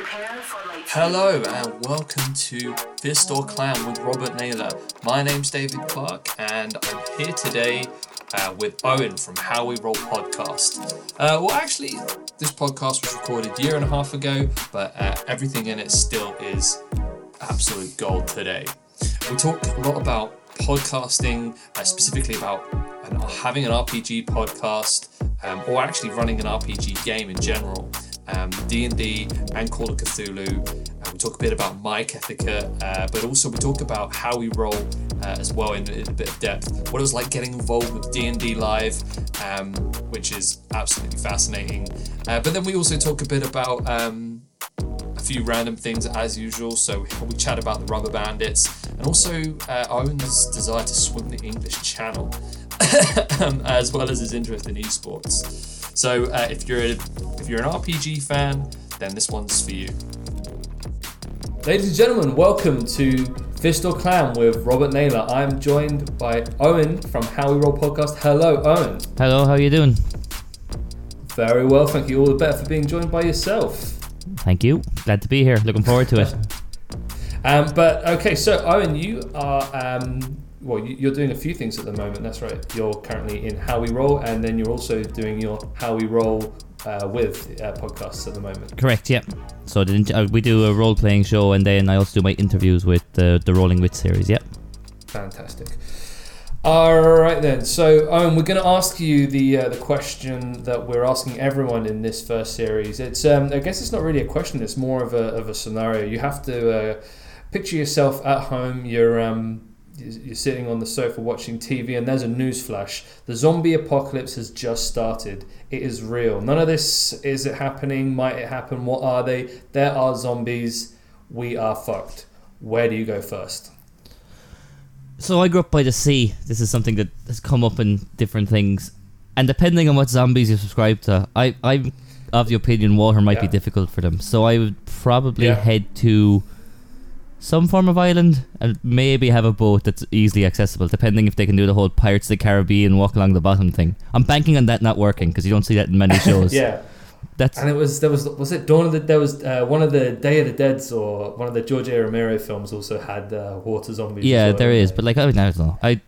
Hello and welcome to Fist or Clown with Robert Naylor. My name's David Clark and I'm here today uh, with Owen from How We Roll podcast. Uh, well, actually, this podcast was recorded a year and a half ago, but uh, everything in it still is absolute gold today. We talk a lot about podcasting, uh, specifically about an, having an RPG podcast, um, or actually running an RPG game in general. Um, D&D and Call of Cthulhu. Uh, we talk a bit about mic etiquette, uh, but also we talk about how we roll uh, as well in, in, a bit of depth. What it was like getting involved with D&D Live, um, which is absolutely fascinating. Uh, but then we also talk a bit about um, a few random things as usual. So we chat about the Rubber Bandits and also uh, Owen's desire to swim the English Channel, um, as well as his interest in esports. So uh, if you're a, if you're an RPG fan, then this one's for you. Ladies and gentlemen, welcome to Fist or Clown with Robert Naylor. I'm joined by Owen from How We Roll podcast. Hello, Owen. Hello, how are you doing? Very well, thank you. All the better for being joined by yourself. Thank you. Glad to be here. Looking forward to it. Um, but okay, so Owen, you are um, well, you- you're doing a few things at the moment. That's right. You're currently in How We Roll, and then you're also doing your How We Roll uh, with uh, podcasts at the moment. Correct, yeah. So the, uh, we do a role playing show, and then I also do my interviews with the the Rolling Wit series. Yeah. Fantastic. All right then. So, Owen, we're going to ask you the uh, the question that we're asking everyone in this first series. It's um, I guess it's not really a question. It's more of a of a scenario. You have to uh, picture yourself at home. You're um, you're sitting on the sofa watching TV, and there's a news flash. The zombie apocalypse has just started. It is real. None of this is it happening. Might it happen? What are they? There are zombies. We are fucked. Where do you go first? So I grew up by the sea. This is something that has come up in different things, and depending on what zombies you subscribe to, I I'm of the opinion water might be difficult for them. So I would probably Yeah. head to some form of island and maybe have a boat that's easily accessible, depending if they can do the whole Pirates of the Caribbean walk along the bottom thing. I'm banking on that not working because you don't see that in many shows. Yeah. That's And it was there was was it Dawn of the there was uh, one of the Day of the Dead's or one of the George A. Romero films also had uh, water zombies. yeah, well, there didn't is, they? but like I mean, I don't know. I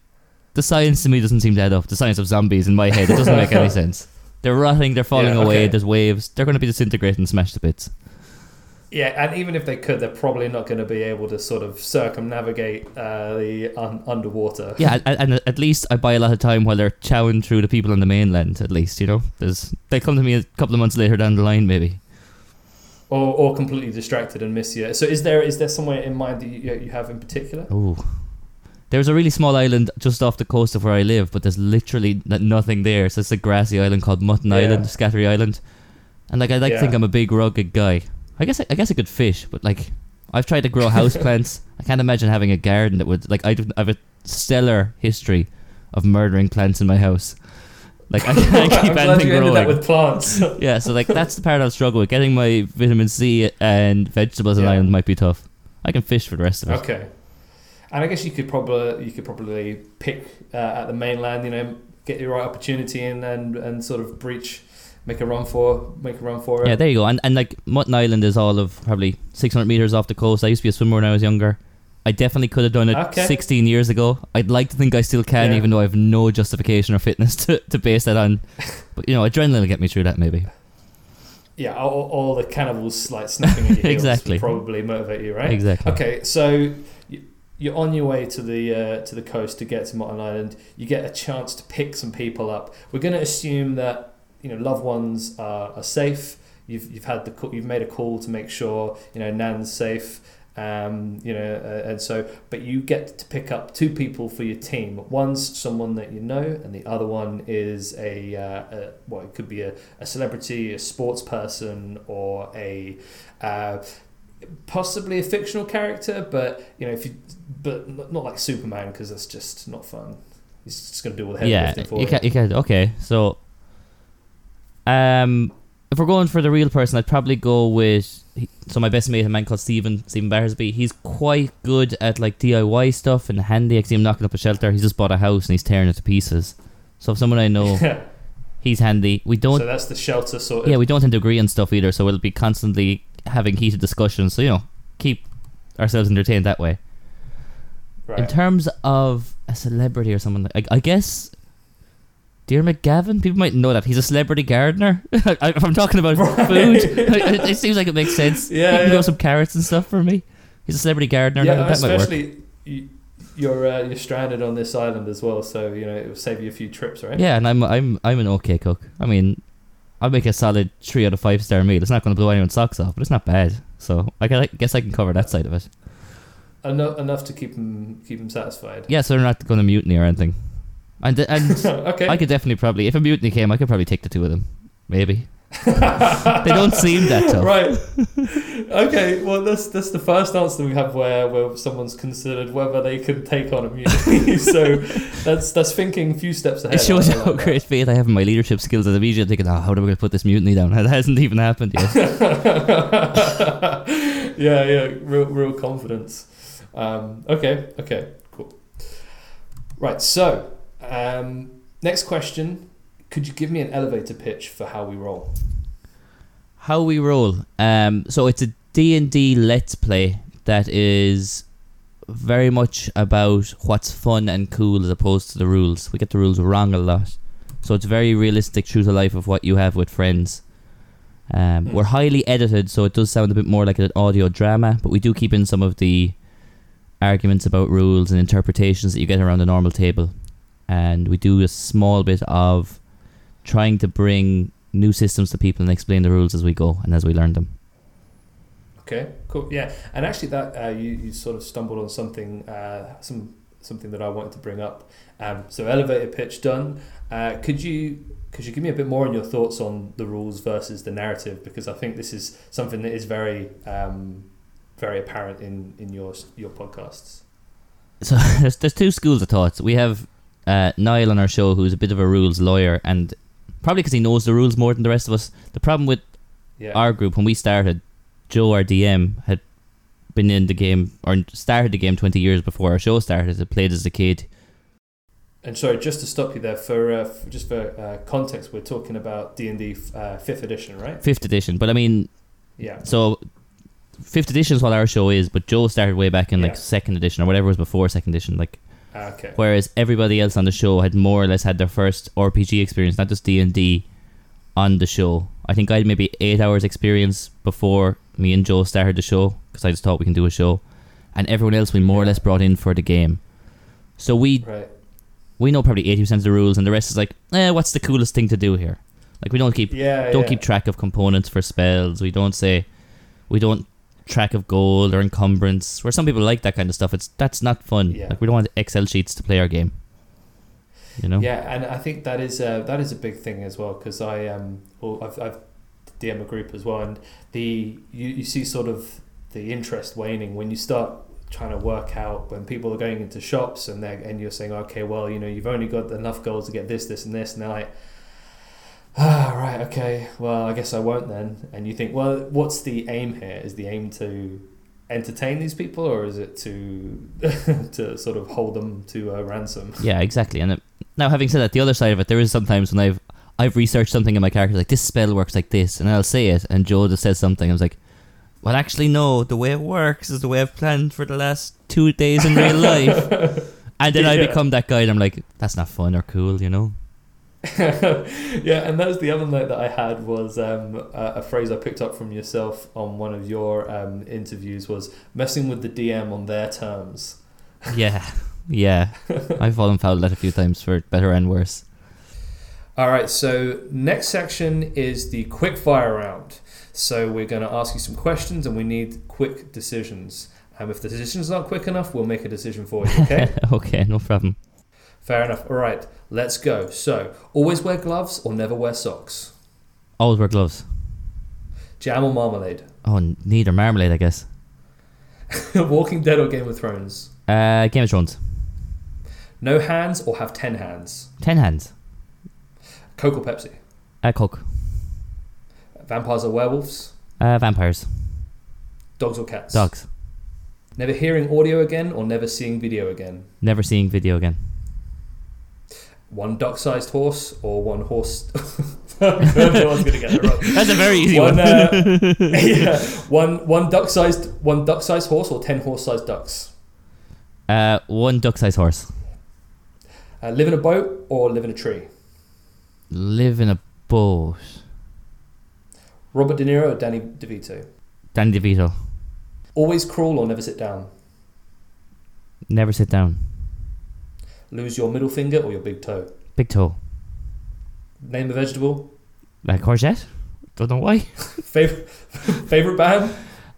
the science to me doesn't seem to add up. The science of zombies in my head it doesn't make any sense. They're rotting, they're falling Yeah, away. okay. There's waves. They're going to be disintegrating, smashed to bits. Yeah, and even if they could, they're probably not going to be able to sort of circumnavigate uh, the un- underwater. Yeah, and, and at least I buy a lot of time while they're chowing through the people on the mainland. At least you know, there's they come to me a couple of months later down the line, maybe. or, or completely distracted and miss you. So is there is there somewhere in mind that you, you have in particular? Oh, there's a really small island just off the coast of where I live, but there's literally nothing there. So it's a grassy island called Mutton Yeah. Island, Scattery Island. And like I like to think I'm a big rugged guy. I guess I, I guess I could fish, but like I've tried to grow houseplants. I can't imagine having a garden that would like I have a stellar history of murdering plants in my house. Like I can't keep I'm glad anything you ended that growing. with plants. yeah, so like that's the part I'll struggle with. Getting my vitamin C and vegetables on Yeah. island might be tough. I can fish for the rest of it. Okay. And I guess you could probably you could probably pick uh, at the mainland, you know, get the right opportunity in and and sort of breach, make a run for make a run for it. Yeah, there you go. And and like Mutton Island is all of probably 600 meters off the coast. I used to be a swimmer when I was younger. I definitely could have done it Okay. 16 years ago. I'd like to think I still can, Yeah. even though I have no justification or fitness to, to base that on. But you know, adrenaline will get me through that maybe. yeah, all, all the cannibals like snapping at your heels Exactly. probably motivate you, right? Exactly. Okay, so you- you're on your way to the uh, to the coast to get to Mutton Island. You get a chance to pick some people up. We're going to assume that you know loved ones are, are safe. You've you've had the you've made a call to make sure you know Nan's safe. Um, you know, uh, and so, but you get to pick up two people for your team. One's someone that you know, and the other one is a, uh, a well, it could be a, a celebrity, a sports person, or a uh, possibly a fictional character, but you know, if you, but not- like Superman because that's just not fun. He's just going to do all the heavy yeah, lifting for you you. can, you can. Okay, so um, if we're going for the real person, I'd probably go with so my best mate, a man called Stephen Stephen Barsby. He's quite good at like DIY stuff and handy. I see him knocking up a shelter. He's just bought a house and he's tearing it to pieces. So if someone I know, he's handy. We don't so that's the shelter sort of. Yeah, we don't tend to agree on stuff either, so we'll be constantly having heated discussions. So you know, keep ourselves entertained that way. Right. In terms of a celebrity or someone, like, I, I guess Diarmuid Gavin, people might know that he's a celebrity gardener. I- if I'm talking about Right. food, it, it seems like it makes sense. Yeah, he can yeah. grow some carrots and stuff for me. He's a celebrity gardener. yeah, that, that might work. especially you, you're uh, you're stranded on this island as well, so you know it will save you a few trips, right? Yeah, and I'm I'm I'm an okay cook. I mean, I'll make a solid three out of five star meal. It's not going to blow anyone's socks off, but it's not bad. So I I guess I can cover that side of it. Enough enough to keep them keep them satisfied. Yeah, so they're not going to mutiny or anything. And and okay. I could definitely probably, if a mutiny came, I could probably take the two of them. Maybe. they don't seem that tough. Right. Okay. Well, that's that's the first answer we have where where someone's considered whether they can take on a mutiny. so that's that's thinking a few steps ahead. It shows how like that. great faith I have in my leadership skills. I'm immediately thinking, oh, how do we going to put this mutiny down? It hasn't even happened yet. yeah, yeah, real, real confidence. Um, okay, okay, cool. Right, so um, next question: Could you give me an elevator pitch for how we roll? how we roll. Um, so it's a D and D Let's Play that is very much about what's fun and cool as opposed to the rules. We get the rules wrong a lot, so it's very realistic, true to life of what you have with friends. Um, Hmm. We're highly edited, so it does sound a bit more like an audio drama, but we do keep in some of the arguments about rules and interpretations that you get around a normal table, and we do a small bit of trying to bring new systems to people and explain the rules as we go and as we learn them. Okay, cool. Yeah, and actually, that uh, you you sort of stumbled on something uh, some something that I wanted to bring up. Um, so elevator pitch done. Uh, could you could you give me a bit more on your thoughts on the rules versus the narrative? Because I think this is something that is very um, very apparent in in your your podcasts. So there's there's two schools of thoughts. We have uh, Niall on our show who's a bit of a rules lawyer and probably because he knows the rules more than the rest of us. The problem with Yeah. our group when we started, Joe, our DM, had been in the game or started the game 20 years before our show started. He played as a kid. And sorry, just to stop you there, for, uh, for just for uh, context, we're talking about D and D uh, fifth edition, right? Fifth edition, but I mean, Yeah. so fifth edition is what our show is, but Joe started way back in like Yeah. second edition or whatever was before second edition. Like Okay. whereas everybody else on the show had more or less had their first RPG experience, not just D and D, on the show. I think I had maybe eight hours experience before me and Joe started the show because I just thought we can do a show, and everyone else we more or less brought in for the game. So we Right. we know probably eighty percent of the rules, and the rest is like, eh, what's the coolest thing to do here? Like we don't keep Yeah. don't yeah. keep track of components for spells. We don't say we don't track of gold or encumbrance. Where some people like that kind of stuff, it's that's not fun. Yeah. Like we don't want Excel sheets to play our game. You know. Yeah, and I think that is uh, that is a big thing as well because I um well I've I've DM a group as well and the you, you see sort of the interest waning when you start trying to work out when people are going into shops and they and you're saying okay well you know you've only got enough gold to get this this and this and they're like ah right okay well I guess I won't then and you think well what's the aim here is the aim to entertain these people or is it to to sort of hold them to a ransom Yeah, exactly. And it, now, having said that, the other side of it, there is sometimes when I've I've researched something in my character, like this spell works like this, and I'll say it, and Joe just says something. I was like, well, actually, no. The way it works is the way I've planned for the last two days in real life. And then I become that guy, and I'm like, that's not fun or cool, you know. yeah, and that was the other note that I had was um, a, a phrase I picked up from yourself on one of your um, interviews was messing with the DM on their terms. Yeah, yeah. I've fallen foul of that a few times for better and worse. All right, so next section is the quick fire round. So we're going to ask you some questions and we need quick decisions. Um, if the decision's are not quick enough, we'll make a decision for you, okay? okay, no problem. Fair enough. All right, let's go. So, always wear gloves or never wear socks? Always wear gloves. Jam or marmalade? Oh, neither marmalade, I guess. Walking Dead or Game of Thrones? Uh, Game of Thrones. No hands or have 10 hands? Ten hands. Coke or Pepsi? Uh, Coke. Vampires or werewolves? Uh, vampires. Dogs or cats? Dogs. Never hearing audio again or never seeing video again? Never seeing video again. One duck sized horse or one horse no one's gonna get it wrong. That's a very easy One, one. uh, yeah, one one duck-sized one duck-sized horse or ten horse-sized ducks. uh, one duck-sized horse. Uh, live in a boat or live in a tree. Live in a boat. Robert De Niro or Danny DeVito. Danny DeVito. Always crawl or never sit down. Never sit down. Lose your middle finger or your big toe. Big toe. Name a vegetable. Like courgette. Don't know why. Favorite favorite band.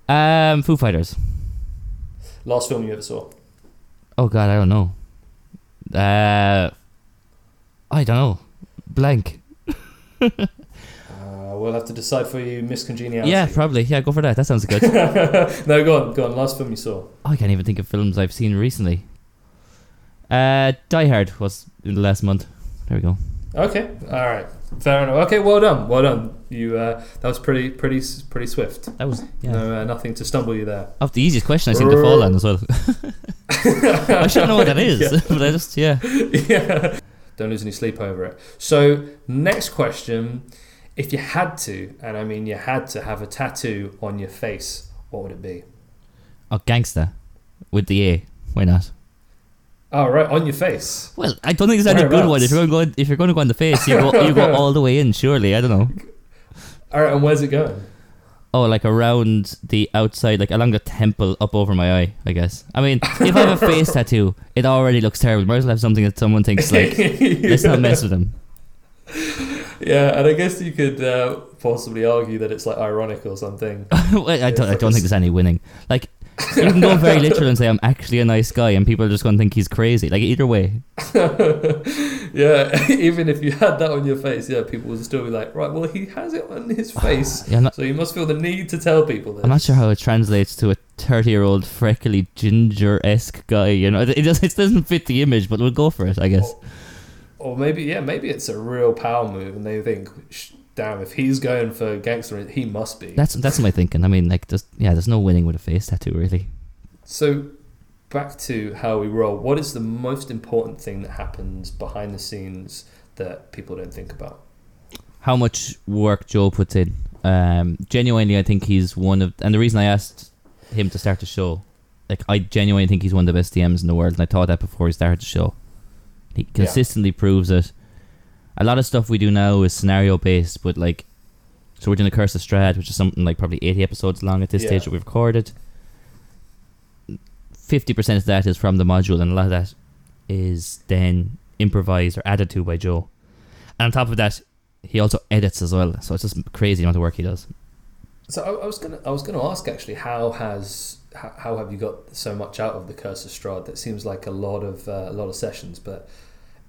Um, Foo Fighters. Last film you ever saw. Oh God, I don't know. Uh, I don't know. Blank. Uh, we'll have to decide for you. Miss Congeniality. Yeah, probably. Yeah, go for that. That sounds good. no, go on, go on. Last film you saw. I can't even think of films I've seen recently. Uh, Die Hard was in the last month. There we go. Okay, all right, fair enough. Okay, well done, well done. You uh, that was pretty, pretty, pretty swift. That was yeah. No, uh, nothing to stumble you there. Of the easiest question I seem to fall on as well. I should know what that is, Yeah. but I just yeah. yeah. Don't lose any sleep over it. So, next question. If you had to, and I mean you had to have a tattoo on your face, what would it be? A gangster, with the A. Why not? Oh, right, on your face. Well, I don't think there's any good one. If you're going to go, if you're going to go on the face, you go you go all the way in. Surely, I don't know. All right, and where's it going? Oh, like around the outside, like along the temple, up over my eye. I guess. I mean, if I have a face tattoo, it already looks terrible. Might as well have something that someone thinks like, let's not mess with them. Yeah, and I guess you could uh, possibly argue that it's like ironic or something. Well, I don't. I don't think there's any winning. Like, you can go very literal and say I'm actually a nice guy, and people are just going to think he's crazy. Like either way, yeah, even if you had that on your face, yeah, people would still be like, right, well, he has it on his face, yeah, not. so you must feel the need to tell people this. I'm not sure how it translates to a 30 year old freckly ginger esque guy. You know, it, just, it doesn't fit the image, but we'll go for it, I guess. Or maybe, yeah, maybe it's a real power move, and they think, "Sh- damn, if he's going for gangster, he must be. That's that's my thinking. I mean, like, just yeah, there's no winning with a face tattoo, really. So, back to how we roll. What is the most important thing that happens behind the scenes that people don't think about? How much work Joe puts in. Um, genuinely, I think he's one of, and the reason I asked him to start the show, like, I genuinely think he's one of the best DMs in the world, and I thought that before he started the show. He consistently proves it. A lot of stuff we do now is scenario based, but like, so we're doing the Curse of Strahd, which is something like probably 80 episodes long at this Yeah. stage that we've recorded. 50% of that is from the module, and a lot of that is then improvised or added to by Joe. And on top of that, he also edits as well, so it's just crazy amount of work he does. So I, I was gonna, I was gonna ask actually, how has, how, how have you got so much out of the Curse of Strahd? That seems like a lot of, uh, a lot of sessions, but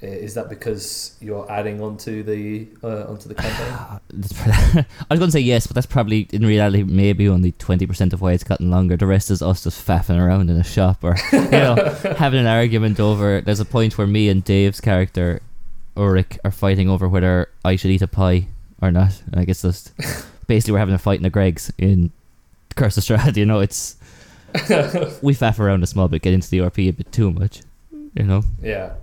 is that because you're adding onto the, uh, onto the campaign? I was going to say yes, but that's probably in reality maybe only twenty percent of why it's gotten longer. The rest is us just faffing around in a shop or you know having an argument over. There's a point where me and Dave's character Ulrich are fighting over whether I should eat a pie or not. And I guess just basically we're having a fight in the Greggs in Curse of Strahd. You know, it's we faff around a small bit, get into the RP a bit too much. You know, yeah,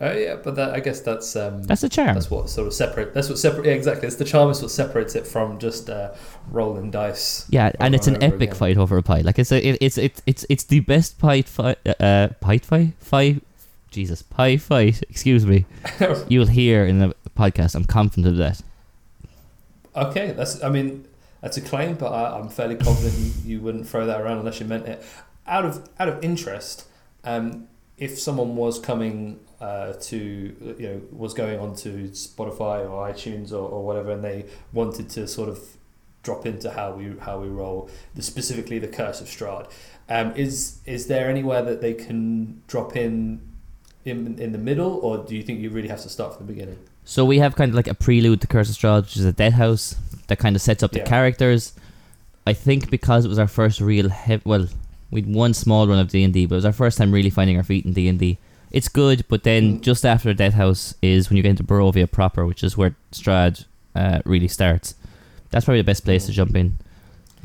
uh, yeah, but that, I guess that's, um, that's the charm. That's what sort of separate. That's what separate. Yeah, exactly. It's the charm. Is what separates it from just uh, rolling dice. Yeah, and it's an epic again. fight over a pie. Like it's a, it, it's it's it's it's the best pie fight. Uh, pie fight, fight. Jesus, pie fight. Excuse me. You'll hear in the podcast. I'm confident of that. Okay, that's. I mean, that's a claim, but I, I'm fairly confident you, you wouldn't throw that around unless you meant it. Out of out of interest, um, if someone was coming uh, to you know was going on to Spotify or iTunes or, or whatever, and they wanted to sort of drop into how we how we roll, the, specifically the Curse of Strahd, um, is is there anywhere that they can drop in? In, in the middle, or do you think you really have to start from the beginning? So we have kind of like a prelude to Curse of Strahd, which is a Death House that kind of sets up the Yeah. characters. I think because it was our first real hev- well, we'd one small run of D and D, but it was our first time really finding our feet in D and D. It's good, but then Mm. just after Death House is when you get into Barovia proper, which is where Strahd uh, really starts. That's probably the best place to jump in.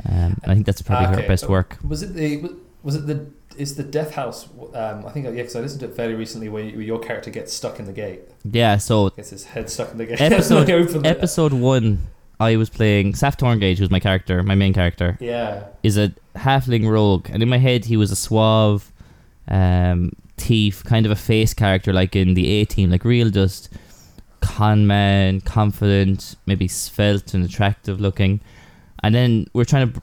Um, and I think that's probably Ah, her best work. Was it the was it the is the Death House? Um, I think yeah, because I listened to it fairly recently, where, you, where your character gets stuck in the gate, Yeah, so gets his head stuck in the gate. Episode- They open episode one, I was playing Saf Torngage, who's my character, my main character, Yeah, is a halfling rogue, and in my head he was a suave, um, thief, kind of a face character, like in the A Team, like real just con man, confident, maybe svelte and attractive looking. And then we're trying to.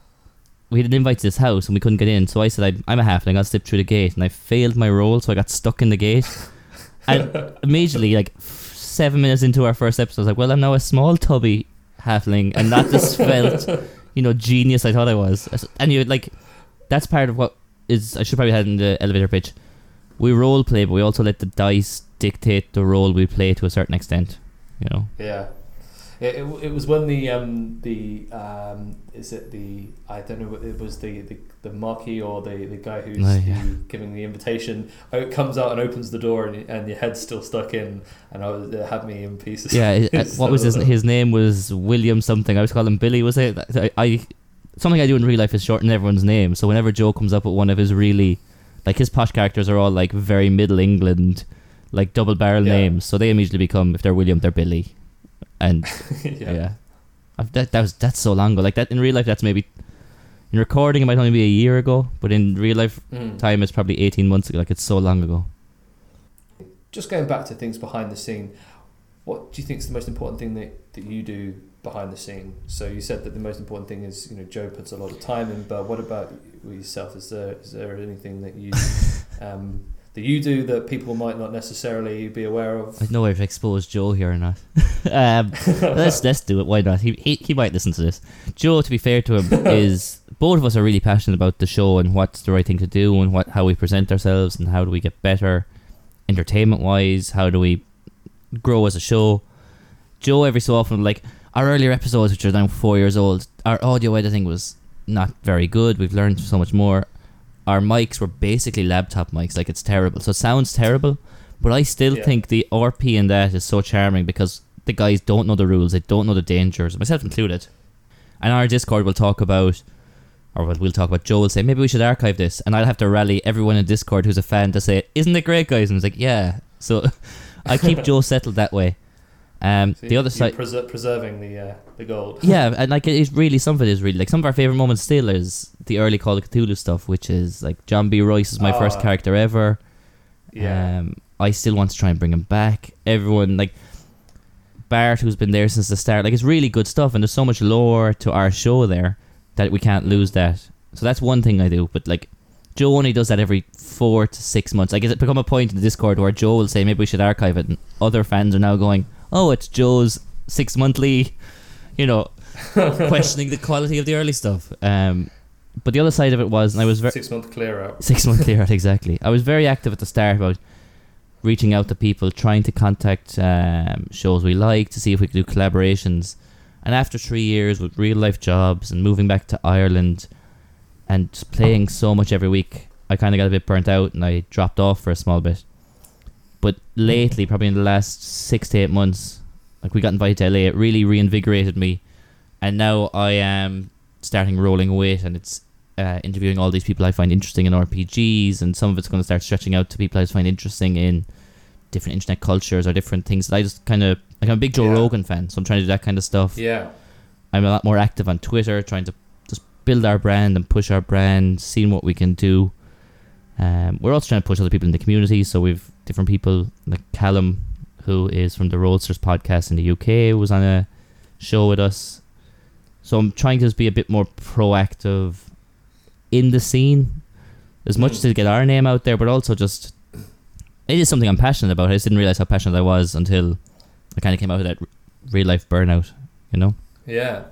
We had an invite to this house and we couldn't get in, so I said I'd, I'm a halfling. I'll slip through the gate, and I failed my roll, so I got stuck in the gate. and immediately, like f- seven minutes into our first episode, I was like, "Well, I'm now a small tubby halfling, and not the svelte, you know, genius I thought I was." And you like, that's part of what is. I should probably had in the elevator pitch. We role play, but we also let the dice dictate the role we play to a certain extent. You know. yeah. It, it, it was when the um the um is it the I don't know it was the the, the marquee or the, the guy who's Oh, yeah. giving the invitation oh, it comes out and opens the door and, and your head's still stuck in and I was, it had me in pieces Yeah. it- uh, what was his his name was William something. I was calling him Billy. Was it? I, I something I do in real life is shorten everyone's name. So whenever Joe comes up with one of his really like his posh characters are all like very Middle England, like double barrel Yeah. names. So they immediately become if they're William, they're Billy, and yeah. yeah, I've, that that was that's so long ago. Like that in real life, that's maybe in recording it might only be a year ago, but in real life Mm. time it's probably eighteen months ago. Like it's so long ago. just going back to things behind the scene, what do you think is the most important thing that, that you do behind the scene? So you said that the most important thing is you know Joe puts a lot of time in, but what about yourself? Is there is there anything that you um, that you do that people might not necessarily be aware of? I know if I expose Joe here enough. um, let's let's do it. Why not? He, he he might listen to this. Joe, to be fair to him, is both of us are really passionate about the show and what's the right thing to do and what how we present ourselves and how do we get better, entertainment wise. How do we grow as a show? Joe, every so often, like our earlier episodes, which are now four years old, our audio editing was not very good. We've learned so much more. Our mics were basically laptop mics, like it's terrible. So it sounds terrible, but I still Yeah. think the RP in that is so charming because the guys don't know the rules, they don't know the dangers, myself included. And our Discord will talk about, or we'll talk about, Joe will say, maybe we should archive this. And I'll have to rally everyone in Discord who's a fan to say, isn't it great, guys? And it's like, yeah. So I keep Joe settled that way. Um, So the you- other side, preser- preserving the uh, the gold. yeah, and like it is really some of it is really like some of our favorite moments still is the early Call of Cthulhu stuff, which is like John B. Royce is my first Ah. character ever. Yeah. Um, I still want to try and bring him back. Everyone like Bart, who's been there since the start, like it's really good stuff, and there's so much lore to our show there that we can't lose that. So that's one thing I do, but like Joe only does that every four to six months. Like, it's become a point in the Discord where Joe will say maybe we should archive it, and other fans are now going, "Oh, it's Joe's six monthly," you know, questioning the quality of the early stuff. Um, but the other side of it was, and I was very Six month clear out. six month clear out exactly. I was very active at the start about reaching out to people, trying to contact um, shows we like to see if we could do collaborations. And after three years with real life jobs and moving back to Ireland and just playing so much every week, I kind of got a bit burnt out and I dropped off for a small bit. But lately, probably in the last six to eight months, like we got invited to LA, it really reinvigorated me. And now I am starting rolling weight and it's uh, interviewing all these people I find interesting in RPGs, and some of it's going to start stretching out to people I just find interesting in different internet cultures or different things that I just kind of like. I'm a big Joe Yeah. Rogan fan, so I'm trying to do that kind of stuff. Yeah. I'm a lot more active on Twitter, trying to build our brand and push our brand, seeing what we can do. Um, we're also trying to push other people in the community, so we've different people like Callum, who is from the Roadsters podcast in the UK, was on a show with us. So I'm trying to just be a bit more proactive in the scene, as much to get our name out there, but also just it is something I'm passionate about. I just didn't realize how passionate I was until I kind of came out of that real life burnout. You know. Yeah,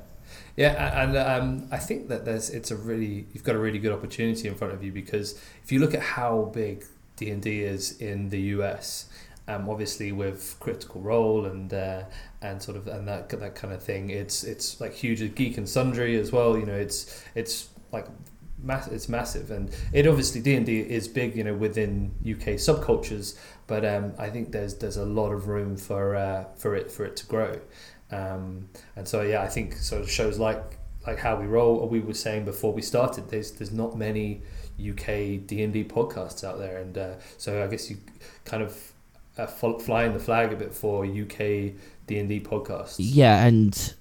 yeah, and um, I think that there's it's a really you've got a really good opportunity in front of you because if you look at how big D and D is in the US, um, obviously with Critical Role and uh, and sort of and that that kind of thing, it's it's like huge Geek and Sundry as well. You know, it's it's like mass it's massive and it obviously D&D is big you know within UK subcultures but um, I think there's there's a lot of room for uh, for it for it to grow um, and so yeah I think sort of shows like like how we roll, or we were saying before we started, there's there's not many UK D and D podcasts out there, and uh, so I guess you kind of uh, flying the flag a bit for UK D and D podcasts. Yeah, and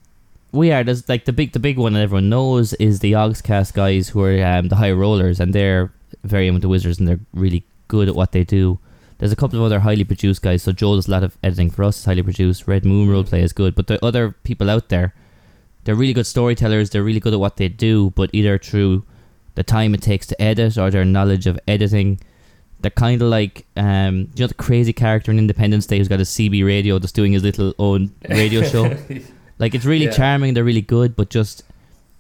we are. There's like the big the big one that everyone knows is the Yogscast guys who are um, the high rollers, and they're very into wizards, and they're really good at what they do. There's a couple of other highly produced guys. So Joel does a lot of editing for us. It's highly produced. Red Moon Roleplay is good, but the other people out there, they're really good storytellers. They're really good at what they do, but either through the time it takes to edit or their knowledge of editing, they're kind of like um, you know the crazy character in Independence Day who's got a CB radio just doing his little own radio show. like it's really Yeah. charming. They're really good, but just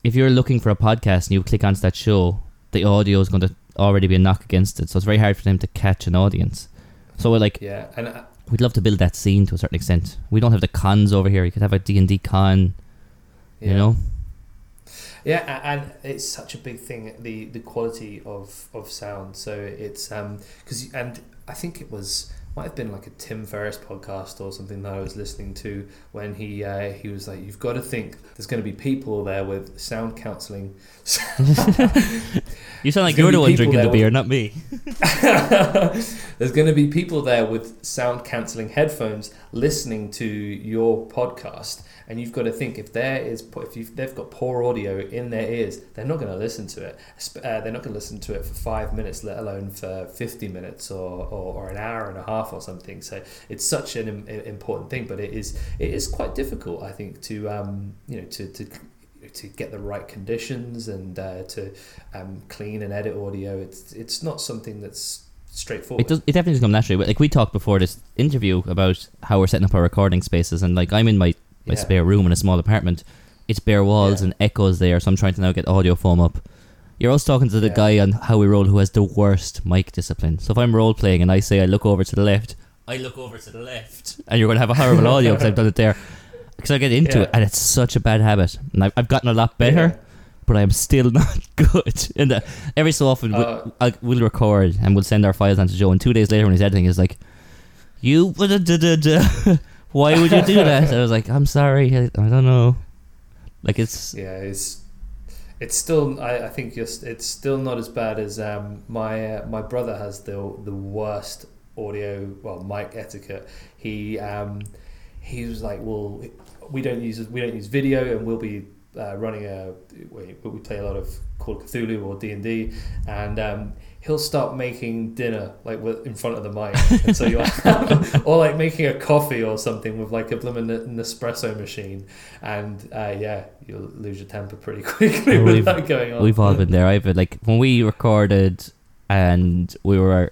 if you're looking for a podcast and you click onto that show, the audio is going to already be a knock against it. So it's very hard for them to catch an audience. So we're like, Yeah, and uh, we'd love to build that scene to a certain extent. We don't have the cons over here. You could have a D and D con, yeah. you know. Yeah, and it's such a big thing the the quality of of sound. So it's um because and I think it was might have been like a Tim Ferriss podcast or something that I was listening to when he uh, he was like, you've got to think there's going to be people there with sound counselling. You sound like you're the one drinking the beer, not me. There's going to be people there with sound cancelling headphones listening to your podcast, and you've got to think if there is if they've got poor audio in their ears, they're not going to listen to it. Uh, they're not going to listen to it for five minutes, let alone for fifty minutes or, or, or an hour and a half or something. So it's such an Im- important thing, but it is it is quite difficult, I think, to um, you know to, to to get the right conditions and uh, to um, clean and edit audio. It's it's not something that's straightforward. It does. It definitely doesn't come naturally. Like we talked before this interview about how we're setting up our recording spaces, and like I'm in my my Yeah. spare room in a small apartment. It's bare walls Yeah. and echoes there, so I'm trying to now get audio foam up. You're also talking to the Yeah. guy on how we roll who has the worst mic discipline. So if I'm role playing and I say I look over to the left, I look over to the left, and you're going to have a horrible audio because I've done it there. Because I get into it, and it's such a bad habit. And I've, I've gotten a lot better, but I'm still not good. And uh, every so often, we- Uh, I'll, we'll record and we'll send our files on to Joe. And two days later, when he's editing, he's like, "You, why would you do that?" I was like, "I'm sorry, I, I don't know." Like it's yeah, it's it's still. I, I think you're, s- it's still not as bad as um, my uh, my brother has the the worst audio well mic etiquette. He um, he was like, well, we don't use we don't use video, and we'll be uh, running a we, we play a lot of Call of Cthulhu or D and D, and um, he'll start making dinner like with, in front of the mic, and so you're or like making a coffee or something with like a blooming Nespresso machine, and uh, yeah, you'll lose your temper pretty quickly Yeah, with that going on. we've all been there. I've been, like when we recorded and we were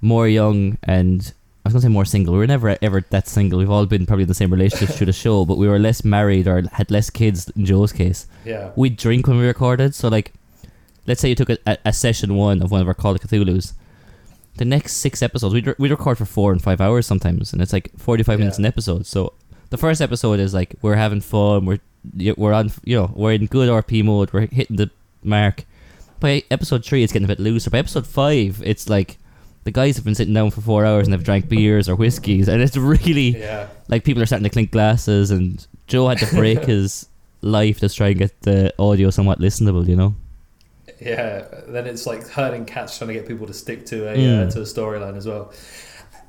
more young and I was gonna say more single. We were never ever that single. We've all been probably in the same relationship through the show, but we were less married or had less kids in Joe's case. yeah, We'd drink when we recorded. So like, let's say you took a, a, a session one of one of our Call of Cthulhu's. The next six episodes, we'd, re- we'd record for four and five hours sometimes, and it's like forty-five minutes an episode. So the first episode is like we're having fun, we're we're on, you know, we're in good RP mode, we're hitting the mark. By episode three, it's getting a bit looser. By episode five, it's like the guys have been sitting down for four hours and they've drank beers or whiskeys, and it's really yeah. like people are starting to clink glasses, and Joe had to break his life to try and get the audio somewhat listenable, you know. Yeah, then it's like herding cats trying to get people to stick to a Mm. uh, to a storyline as well.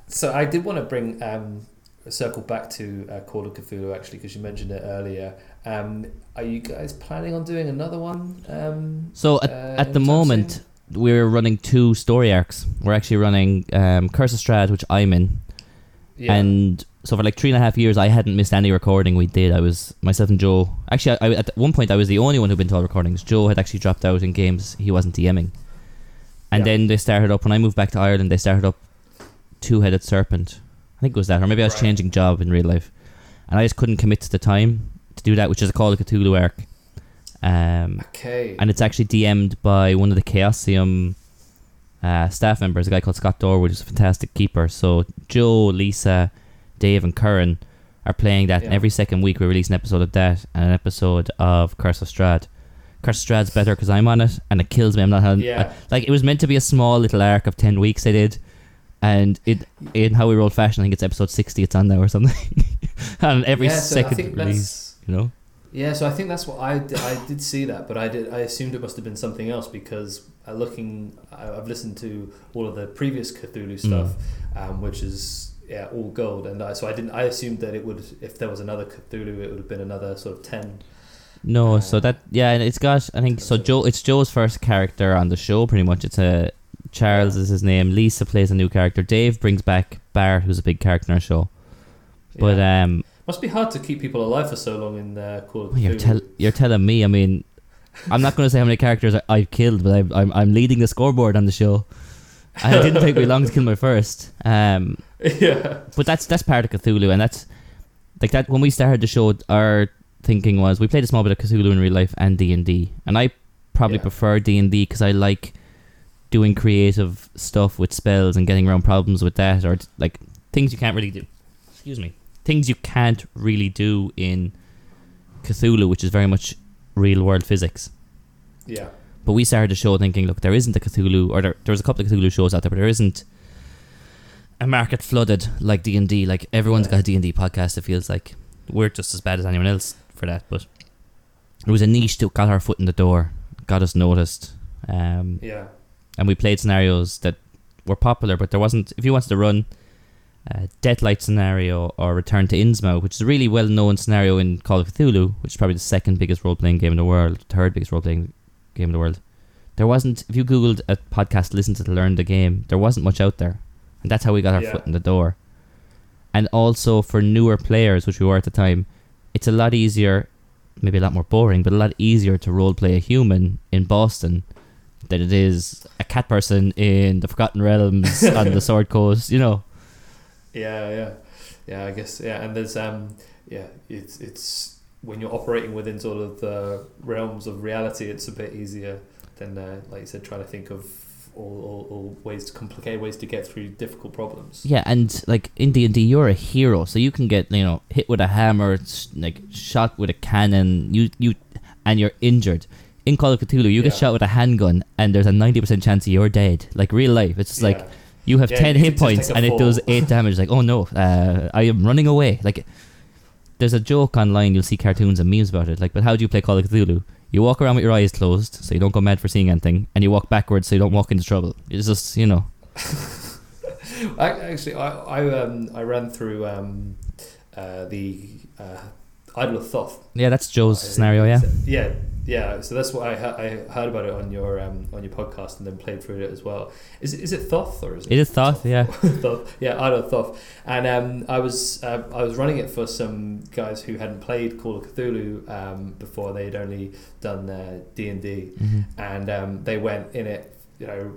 So I did want to bring um, circle back to uh, Call of Cthulhu actually because you mentioned it earlier. Um, are you guys planning on doing another one? Um, So at, Uh, at the moment, soon? we're running two story arcs. We're actually running um, Curse of Strahd, which I'm in, yeah, and so for like three and a half years, I hadn't missed any recording we did. I was myself and Joe. Actually, I, I, at one point, I was the only one who'd been to all recordings. Joe had actually dropped out in games he wasn't DMing, and Yeah. then they started up when I moved back to Ireland. They started up Two Headed Serpent. I think it was that, or maybe I was Right. changing job in real life, and I just couldn't commit to the time to do that, which is a Call of Cthulhu arc. Um, okay, and it's actually DM'd by one of the Chaosium uh, staff members, a guy called Scott Dorward, who's a fantastic keeper. So Joe, Lisa, Dave, and Curran are playing that, and Yeah. every second week we release an episode of that and an episode of Curse of Strahd. Curse of Strahd's better because I'm on it, and it kills me. I'm not on. Yeah. like it was meant to be a small little arc of ten weeks. I did. And it in how we roll fashion, I think it's episode sixty. It's on now or something. and every yeah, so second release, you know. Yeah, so I think that's what I did, I did see that, but I did I assumed it must have been something else because uh, looking I- I've listened to all of the previous Cthulhu stuff, um, which is yeah all gold, and I, so I didn't I assumed that it would if there was another Cthulhu it would have been another sort of ten. No, Uh, so that yeah, and it's got I think so. Joe, it's Joe's first character on the show. Pretty much, it's a Charles is his name. Lisa plays a new character. Dave brings back Bart, who's a big character in our show. But Yeah. um, must be hard to keep people alive for so long in uh, Call you're tell you're telling me. I mean, I'm not going to say how many characters I, I've killed, but I, I'm I'm leading the scoreboard on the show. And it didn't take me long to kill my first. Um, yeah, but that's that's part of Cthulhu, and that's like that. When we started the show, our thinking was we played a small bit of Cthulhu in real life and D and D, and I probably Yeah. prefer D and D because I like doing creative stuff with spells and getting around problems with that, or like things you can't really do. Excuse me, things you can't really do in Cthulhu, which is very much real world physics. yeah, But we started the show thinking, look, there isn't a Cthulhu, or there, there's a couple of Cthulhu shows out there, but there isn't a market flooded like D and D. Like everyone's got a D and D podcast. It feels like we're just as bad as anyone else for that. But it was a niche that got our foot in the door, got us noticed, um, yeah, and we played scenarios that were popular. But there wasn't. If you wanted to run a Dead Light scenario or Return to Innsmouth, which is a really well known scenario in Call of Cthulhu, which is probably the second biggest role playing game in the world, third biggest role playing game in the world. There wasn't. If you googled a podcast, listen to learn the game, there wasn't much out there, and that's how we got our Yeah. foot in the door. And also for newer players, which we were at the time, it's a lot easier, maybe a lot more boring, but a lot easier to role play a human in Boston than it is a cat person in the Forgotten Realms on the Sword Coast. You know. yeah, yeah, yeah. I guess yeah, and there's um yeah, it's it's when you're operating within sort of the realms of reality, it's a bit easier than uh, like you said, trying to think of all, all, all ways to complicate ways to get through difficult problems. Yeah, and like in D and D, you're a hero, so you can get you know hit with a hammer, like shot with a cannon. You you and you're injured. In Call of Cthulhu, you get shot with a handgun, and there's a ninety percent chance you're dead. Like real life, it's just like you have Yeah, ten you hit points and it does eight damage. Like oh no, uh, I am running away. Like there's a joke online. You'll see cartoons and memes about it. Like, but how do you play Call of Cthulhu? You walk around with your eyes closed, so you don't go mad for seeing anything, and you walk backwards, so you don't walk into trouble. It's just you know. Actually, I I um I ran through um uh the uh, Idol of Thoth. Yeah, that's Joe's scenario. Yeah. yeah, yeah. So that's what I ha- I heard about it on your um on your podcast and then played through it as well. Is it, is it Thoth or is it? It is Thoth, yeah. Thoth. Yeah, Idol of Thoth. And um, I was uh, I was running it for some guys who hadn't played Call of Cthulhu um, before. They'd only done D and D, hmm and um, they went in it, you know,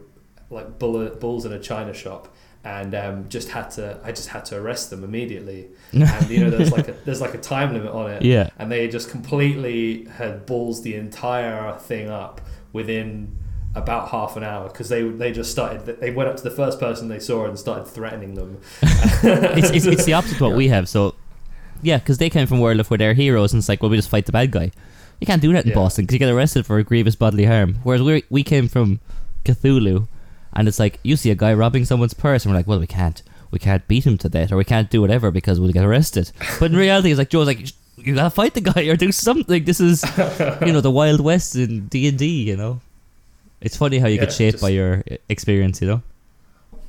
like bull, bulls in a china shop. And um, just had to, I just had to arrest them immediately. And you know, there's like a there's like a time limit on it Yeah. and they just completely had balls the entire thing up within about half an hour because they they just started they went up to the first person they saw and started threatening them it's, it's, it's the opposite of what we have. So, yeah, because they came from World of where they're heroes, and it's like, well, we just fight the bad guy. You can't do that in Yeah. Boston because you get arrested for a grievous bodily harm. Whereas we we came from Cthulhu, and it's like you see a guy robbing someone's purse, and we're like, well, we can't, we can't beat him to death, or we can't do whatever because we'll get arrested. But in reality, it's like Joe's like, you gotta fight the guy or do something. This is, you know, the Wild West in D and D. You know, it's funny how you get shaped just- by your experience. You know.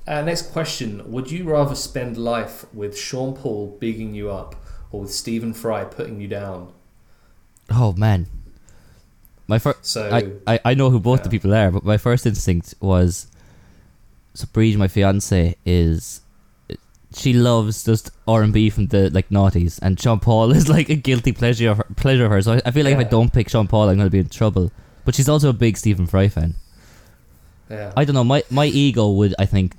uh, next question would you rather spend life with Sean Paul bigging you up or with Stephen Fry putting you down Oh man, my first. so I, I, I know who both the people are, but my first instinct was so Breed, my fiance, is she loves just R and B from the like noughties, and Sean Paul is like a guilty pleasure of her, pleasure of hers. So I, I feel like if I don't pick Sean Paul, I'm gonna be in trouble. But she's also a big Stephen Fry fan. yeah I don't know. My my ego would I think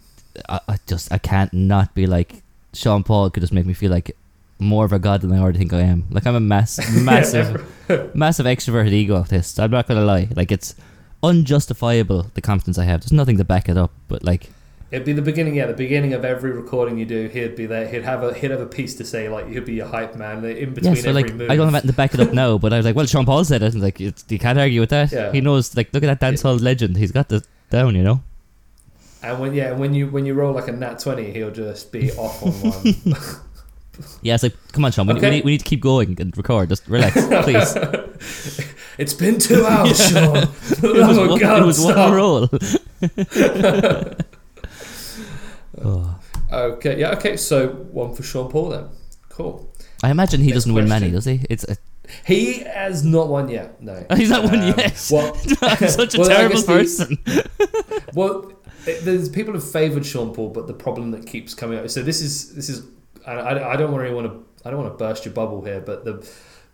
I, I just I can't not be like Sean Paul could just make me feel like more of a god than I already think I am. Like I'm a mass massive massive extroverted egotist. I'm not gonna lie. Like it's unjustifiable the confidence I have. There's nothing to back it up, but like It'd be the beginning, yeah, the beginning of every recording you do. He'd be there. He'd have a he'd have a piece to say, like he'd be a hype man in between yeah. So every like move. I don't have anything to back it up now, but I was like, well, Sean Paul said it, and like you can't argue with that. Yeah. He knows. Like look at that dancehall legend. He's got the down. You know. And when yeah, when you when you roll like a nat twenty, he'll just be off on one. Yeah, it's like, come on, Sean, we, we, need, we need to keep going and record. Just relax, please. It's been two hours, Sean. It was, love of one, God, it was one stop. roll. oh. Okay, yeah, okay. So one for Sean Paul then. Cool. I imagine he Next doesn't win many, does he? It's a, He has not won yet. No, he's not one Um, yet. Well, I'm such a Well, terrible person. well, there's people have favoured Sean Paul, but the problem that keeps coming up. So this is this is. I, I, I don't want to. I don't want to burst your bubble here, but the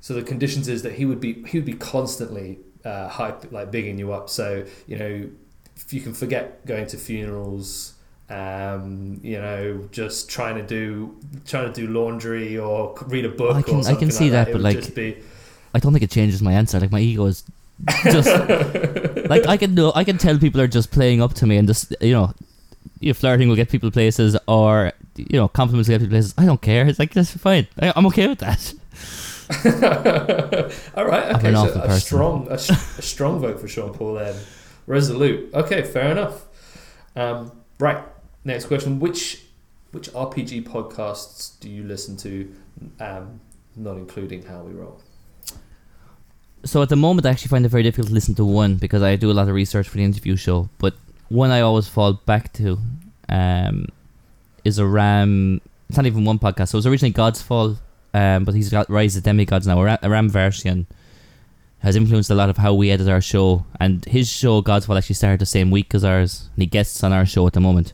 so the conditions is that he would be he would be constantly uh, hype like bigging you up. So you know, if you can forget going to funerals. Um, you know, just trying to do trying to do laundry or read a book. I can- I can see like that, It but, like, be, I don't think it changes my answer. Like my ego is just like I can know I can tell people are just playing up to me and just you know, you know, flirting will get people places or you know compliments will get people places. I don't care. It's like that's fine. I, I'm okay with that. All right, okay, so a strong, a, a strong vote for Sean Paul then. Resolute. Okay, fair enough. Um, right, next question: Which which RPG podcasts do you listen to? Um, not including How We Roll. So at the moment, I actually find it very difficult to listen to one because I do a lot of research for the interview show. But one I always fall back to um, is Aram. It's not even one podcast. So it was originally God's Fall, um, but he's got Rise of Demigods now. Aram Versian has influenced a lot of how we edit our show, and his show God's Fall actually started the same week as ours, and he guests on our show at the moment.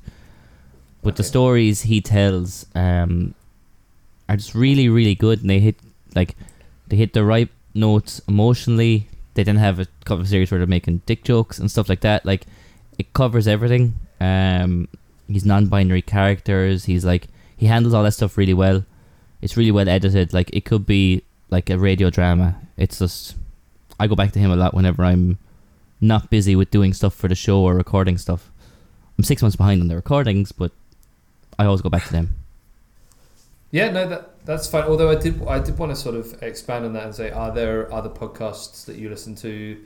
But the stories he tells um, are just really, really good, and they hit like they hit the right notes emotionally. They didn't have a couple of series where they're making dick jokes and stuff like that. Like it covers everything. Um, he's non-binary characters. He's like he handles all that stuff really well. It's really well edited. Like it could be like a radio drama. It's just I go back to him a lot whenever I'm not busy with doing stuff for the show or recording stuff. I'm six months behind on the recordings, but I always go back to them. Yeah, no, that that's fine. Although I did, I did want to sort of expand on that and say, are there other podcasts that you listen to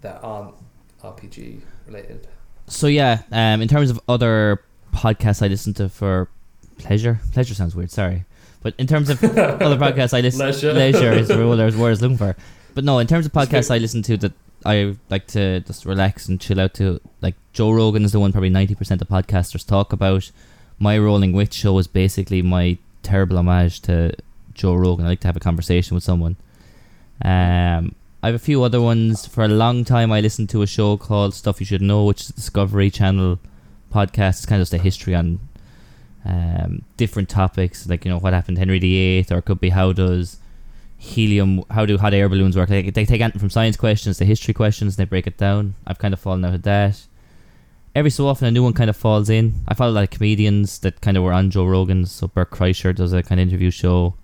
that aren't RPG related? So yeah, um, in terms of other podcasts I listen to for pleasure, pleasure sounds weird. Sorry, but in terms of other podcasts I listen, Leisure. leisure is the word I was word I was looking for. But no, in terms of podcasts I listen to that I like to just relax and chill out to, like Joe Rogan is the one probably ninety percent of podcasters talk about. My Rolling With show is basically my terrible homage to Joe Rogan. I like to have a conversation with someone. Um, I have a few other ones. For a long time, I listened to a show called Stuff You Should Know, which is a Discovery Channel podcast. It's kind of just a history on um, different topics, like you know what happened to Henry VIII, or it could be how does helium, how do hot air balloons work? They, they take from science questions to history questions, and they break it down. I've kind of fallen out of that. Every so often, a new one kind of falls in. I follow a lot of comedians that kind of were on Joe Rogan's. So Bert Kreischer does a kind of interview show.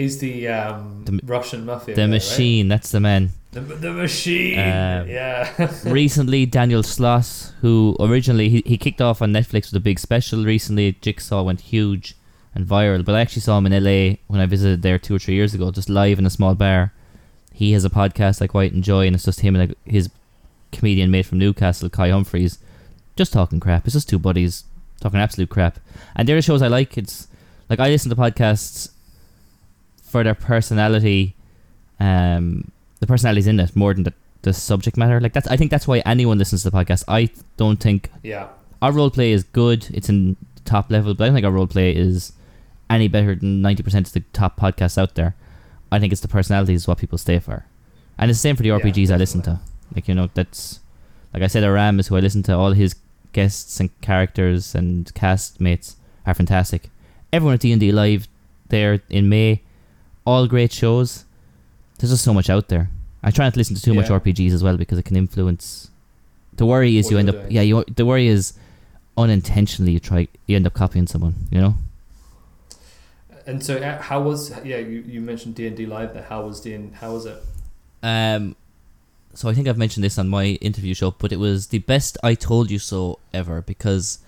He's the, um, The- Russian mafia. the guy, right? Machine, that's the man. The, the machine. Um, yeah. recently Daniel Sloss, who originally he, he kicked off on Netflix with a big special recently. Jigsaw went huge and viral, but I actually saw him in LA when I visited there two or three years ago, just live in a small bar. He has a podcast I quite enjoy, and it's just him and his comedian mate from Newcastle, Kai Humphries, just talking crap. It's just two buddies talking absolute crap. And they're the shows I like. It's like I listen to podcasts for their personality, um, the personalities in it more than the the subject matter. Like that's I think that's why anyone listens to the podcast. I don't think yeah. our role play is good. It's in top level, but I don't think our role play is any better than ninety percent of the top podcasts out there. I think it's the personalities is what people stay for, and it's the same for the Yeah, RPGs I listen to. Like you know, that's like I said, Aram is who I listen to. All his guests and characters and cast mates are fantastic. Everyone at D and D Live there in May, all great shows. There's just so much out there. I try not to listen to too much RPGs as well because it can influence. The worry is What you end up doing. yeah you the worry is unintentionally you try you end up copying someone you know And so, uh, how was yeah? You, you mentioned D and D live there. How was D and how was it? um so I think I've mentioned this on my interview show but it was the best I told you so ever because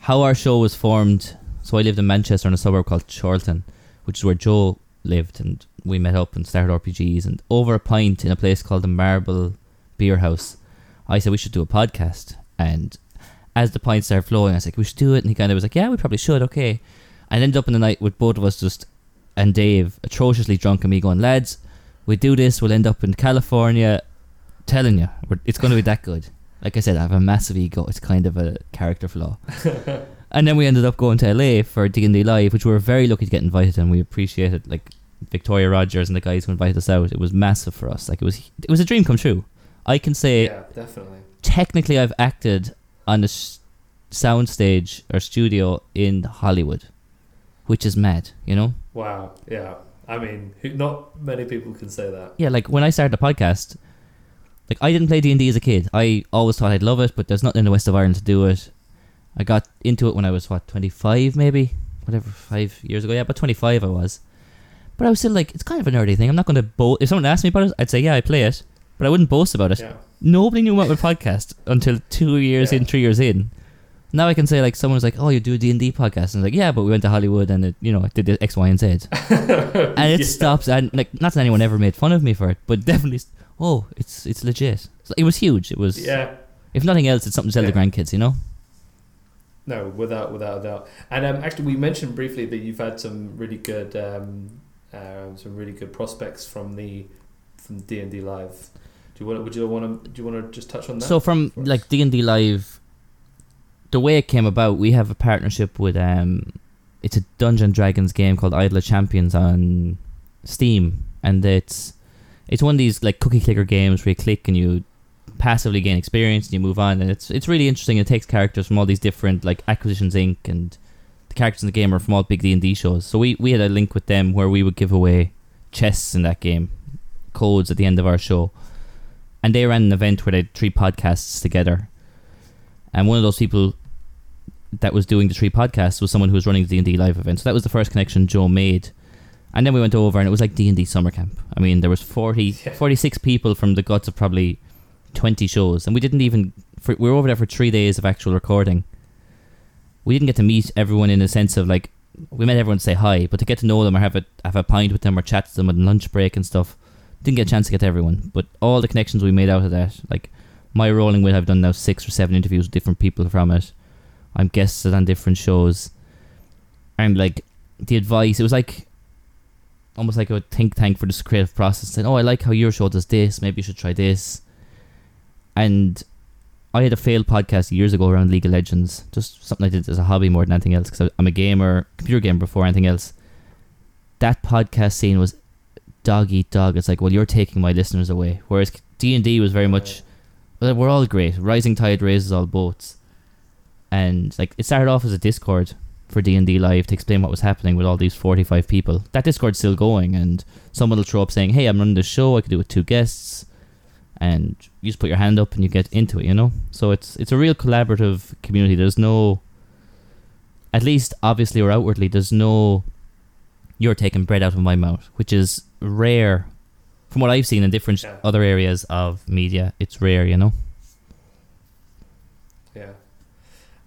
how our show was formed so I lived in Manchester in a suburb called Chorlton, which is where Joe lived and we met up and started RPGs and over a pint in a place called the Marble Beer House I said we should do a podcast and as the pints started flowing I was like we should do it and he kind of was like yeah we probably should okay And ended up in the night with both of us just and Dave atrociously drunk and me going, lads, we do this, we'll end up in California. Telling you, it's going to be that good. Like I said, I have a massive ego. It's kind of a character flaw. and then we ended up going to LA for D and D Live, which we were very lucky to get invited, and we appreciated like Victoria Rogers and the guys who invited us out. It was massive for us. Like it was, it was a dream come true. I can say yeah, definitely. technically I've acted on a s- soundstage or studio in Hollywood, which is mad, you know? Wow. Yeah. I mean, who, not many people can say that. Yeah, like when I started the podcast, like I didn't play D and D as a kid. I always thought I'd love it, but there's nothing in the west of Ireland to do it. I got into it when I was what twenty five, maybe whatever, five years ago. Yeah, but twenty five I was. But I was still like, it's kind of a nerdy thing. I'm not going to boast. If someone asked me about it, I'd say, yeah, I play it, but I wouldn't boast about it. Yeah. Nobody knew about my podcast until two years Yeah. in, three years in. Now I can say like someone was like, "Oh, you do a D and D podcast," and I'm like, "Yeah, but we went to Hollywood and it, you know, did the X, Y, and Z." and it Yeah. stops and like not that anyone ever made fun of me for it but definitely oh it's it's legit it was huge it was Yeah. if nothing else it's something to tell the grandkids you know No, without without a doubt. And um, actually, we mentioned briefly that you've had some really good, um, uh, some really good prospects from the from D and D Live. Do you want? Would you want to? Do you want to just touch on that? so from like d&d live the way it came about we have a partnership with um it's a dungeon dragons game called idle of champions on steam and it's it's one of these like cookie clicker games where you click and you passively gain experience and you move on and it's it's really interesting. It takes characters from all these different like acquisitions inc. and the characters in the game are from all big d&d shows. So we, we had a link with them where we would give away chests in that game codes at the end of our show. And they ran an event where they had three podcasts together. And one of those people that was doing the three podcasts was someone who was running the D&D live event. So that was the first connection Joe made. And then we went over and it was like D&D summer camp. I mean there was 40 Yeah. 46 people from the guts of probably 20 shows and we didn't even for, we were over there for three days of actual recording. We didn't get to meet everyone in a sense of like we met everyone to say hi but to get to know them or have a have a pint with them or chat to them at lunch break and stuff didn't get a chance to get to everyone. But all the connections we made out of that like my rolling with I've done now six or seven interviews with different people from it. I'm guested on different shows. And like the advice it was like almost like a think tank for this creative process saying oh I like how your show does this. Maybe you should try this and I had a failed podcast years ago around League of Legends just something I did as a hobby more than anything else because I'm a gamer computer gamer before anything else that podcast scene was dog eat dog it's like well you're taking my listeners away whereas D&D was very much well, we're all great. Rising tide raises all boats. And like it started off as a Discord for D and D Live to explain what was happening with all these forty five people. That Discord's still going, and someone will throw up saying, "Hey, I'm running this show. I could do it with two guests," and you just put your hand up and you get into it. You know, so it's it's a real collaborative community. There's no, at least obviously or outwardly, there's no. You're taking bread out of my mouth, which is rare from what I've seen in different Yeah. other areas of media, it's rare, you know. Yeah.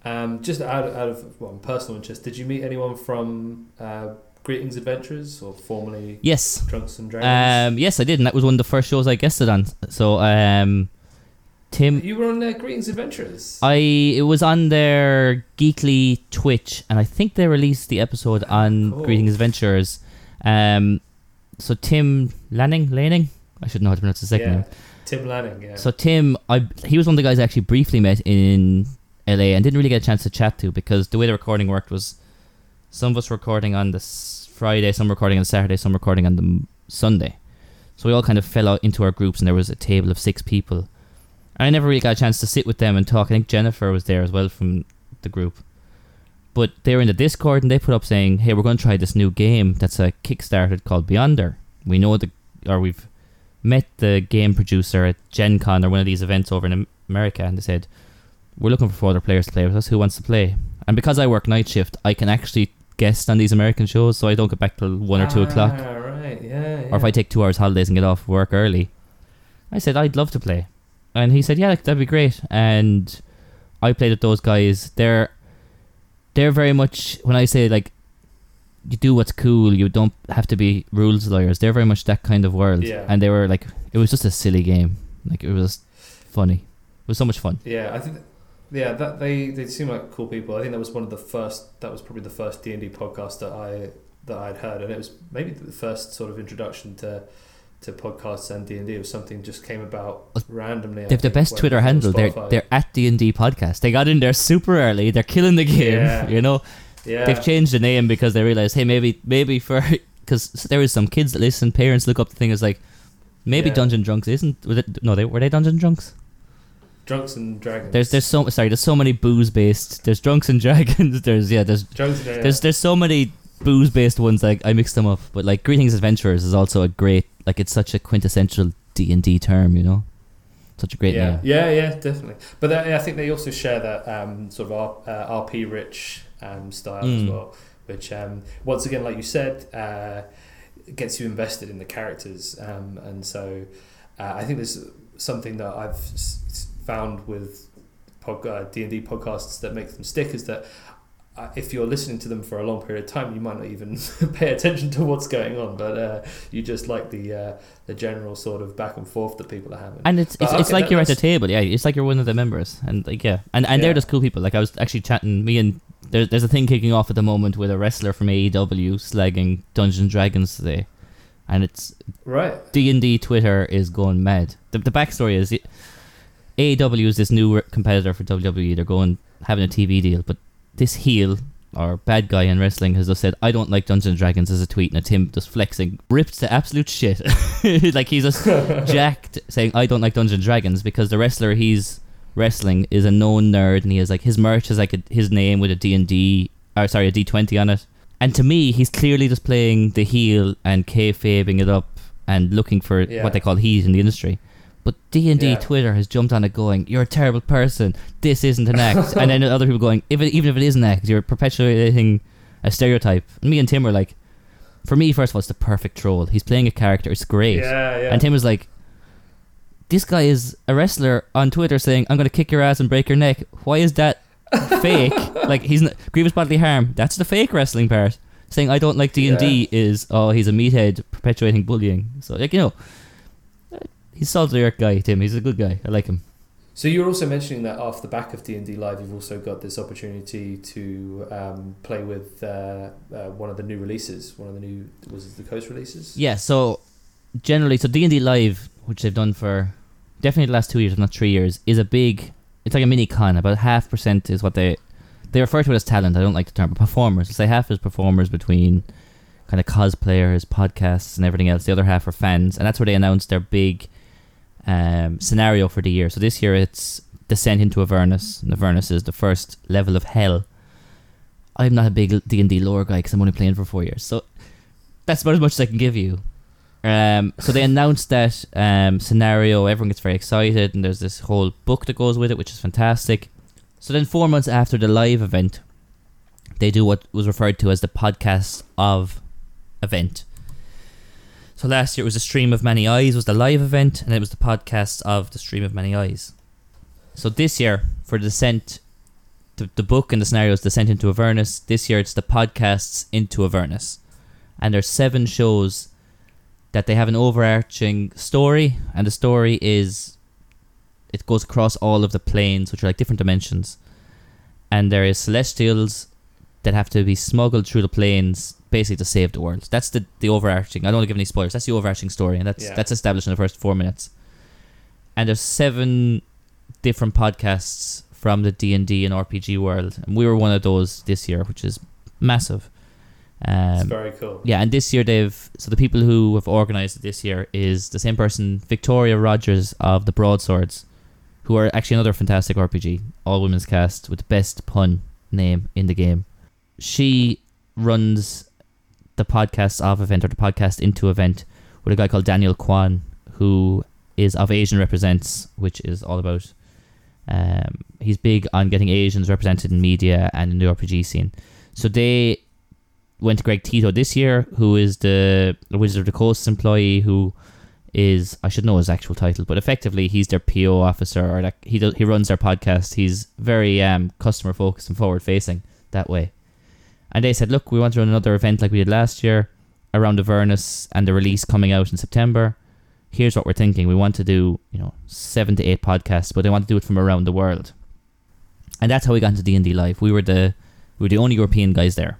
Um, just out of, out of well, personal interest, did you meet anyone from uh, Greetings Adventurers or formerly Yes, Drunks and Dragons? um, yes, I did, and that was one of the first shows I guested on. So, um, Tim, you were on uh, Greetings Adventurers. I it was on their Geekly Twitch, and I think they released the episode on. Greetings Adventurers. Um, so Tim Lanning, Lanning, I should know how to pronounce his second yeah. name. Tim Lanning. Yeah. So Tim, I he was one of the guys I actually briefly met in LA and didn't really get a chance to chat to because the way the recording worked was some of us were recording on the s- Friday, some recording on Saturday, some recording on the Sunday. So we all kind of fell out into our groups and there was a table of six people. And I never really got a chance to sit with them and talk. I think Jennifer was there as well from the group. But they were in the Discord and they put up saying, "Hey, we're going to try this new game that's a Kickstarter called Beyonder. We know the or we've met the game producer at Gen Con or one of these events over in America and they said, We're looking for four other players to play with us. Who wants to play? And because I work night shift, I can actually guest on these American shows so I don't get back till one or two o'clock. Ah, right. Yeah, yeah. Or if I take two hours holidays and get off work early. I said, I'd love to play. And he said, Yeah, that'd be great. And I played with those guys. They're they're very much when I say like you do what's cool, you don't have to be rules lawyers. They're very much that kind of world. Yeah. And they were like it was just a silly game. Like it was funny. It was so much fun. Yeah, I think Yeah, that they they seem like cool people. I think that was one of the first. That was probably the first D and D podcast that I that I'd heard, and it was maybe the first sort of introduction to to podcasts and D and D. It was something just came about randomly. They have the best Twitter handle. They're they're at D and D podcast. They got in there super early. They're killing the game. Yeah. You know, yeah, they've changed the name because they realized, hey, maybe maybe for because there is some kids that listen, parents look up the thing as like maybe Yeah. Dungeon Drunks isn't. Was it, no, they were they Dungeon Drunks. Drunks and dragons. There's there's so sorry. There's so many booze based. There's Drunks and Dragons. There's yeah. There's drunks. And, there's there's so many booze based ones. Like I mix them up. But like Greetings Adventurers is also a great. Like it's such a quintessential D and D term. You know, such a great yeah, name. yeah, yeah, definitely. But they, I think they also share that um, sort of R, uh, RP rich um, style as Mm. well, which um, once again, like you said, uh, gets you invested in the characters, um, and so uh, I think there's something that I've found with D and D podcasts that make them stick is that. Uh, if you're listening to them for a long period of time, you might not even pay attention to what's going on, but uh, you just like the uh, the general sort of back and forth that people are having. And it's But it's, it's like you're at a table, yeah. It's like you're one of the members, and like yeah, and and Yeah. they're just cool people. Like I was actually chatting, me and there's there's a thing kicking off at the moment with a wrestler from AEW slagging Dungeons and Dragons today, and it's right. D and D Twitter is going mad. The the backstory is it- AEW is this new competitor for WWE. They're going having a TV deal, but this heel or bad guy in wrestling has just said, "I don't like Dungeons and Dragons" as a tweet, and it's him just flexing, ripped to absolute shit. like he's just jacked, saying, "I don't like Dungeons and Dragons" because the wrestler he's wrestling is a known nerd, and he has like his merch is like a, his name with a D and D, or sorry, a D twenty on it. And to me, he's clearly just playing the heel and kayfabing it up and looking for Yeah. what they call heat in the industry. But D and D Twitter has jumped on it, going, "You're a terrible person. This isn't an act." and then other people going, "If it, even if it is an act, you're perpetuating a stereotype." And me and Tim were like, "For me, first of all, it's the perfect troll. He's playing a character. It's great." Yeah, yeah. And Tim was like, "This guy is a wrestler on Twitter saying I'm going to kick your ass and break your neck. Why is that fake? like he's not, grievous bodily harm. That's the fake wrestling part. Saying I don't like D and D is oh he's a meathead perpetuating bullying. So like you know, he's a solid guy. Tim, he's a good guy. I like him. So you're also mentioning that off the back of D and D Live, you've also got this opportunity to um, play with uh, uh, one of the new releases. One of the new was it the Coast releases? Yeah. So generally, so D and D Live, which they've done for definitely the last two years, if not three years, is a big. It's like a mini con. About half percent is what they they refer to it as talent. I don't like the term, but performers. They say half is performers between kind of cosplayers, podcasts, and everything else. The other half are fans, and that's where they announce their big um, scenario for the year. So this year it's Descent into Avernus, and Avernus is the first level of hell. I'm not a big D and D lore guy because I'm only playing for four years, so that's about as much as I can give you. Um, so they announced that um, scenario. Everyone gets very excited, and there's this whole book that goes with it, which is fantastic. So then, four months after the live event, they do what was referred to as the podcast of event. So last year it was the Stream of Many Eyes was the live event, and it was the podcast of the Stream of Many Eyes. So this year for the Descent, the, the book and the scenarios Descent into Avernus. This year it's the podcasts into Avernus, and there's seven shows that they have an overarching story, and the story is it goes across all of the planes, which are like different dimensions, and there is celestials that have to be smuggled through the planes basically to save the world. That's the the overarching. I don't want to give any spoilers. That's the overarching story, and that's Yeah. that's established in the first four minutes. And there's seven different podcasts from the D and D and RPG world, and we were one of those this year, which is massive. it's Um, very cool. yeah, and this year they've so the people who have organised it this year is the same person, Victoria Rogers of the Broadswords, who are actually another fantastic RPG, all women's cast with the best pun name in the game. She runs the podcast of event or the podcast into event with a guy called Daniel Kwan, who is of Asian Represents, which is all about. Um, he's big on getting Asians represented in media and in the RPG scene. So they went to Greg Tito this year, who is the Wizard of the Coast employee who is I should know his actual title, but effectively he's their PO officer or like he he runs their podcast. He's very um, customer focused and forward facing that way. And they said, look, we want to run another event like we did last year around Avernus and the release coming out in September. Here's what we're thinking. We want to do, you know, seven to eight podcasts, but they want to do it from around the world. and that's how we got into D and D live. We were the we were the only European guys there,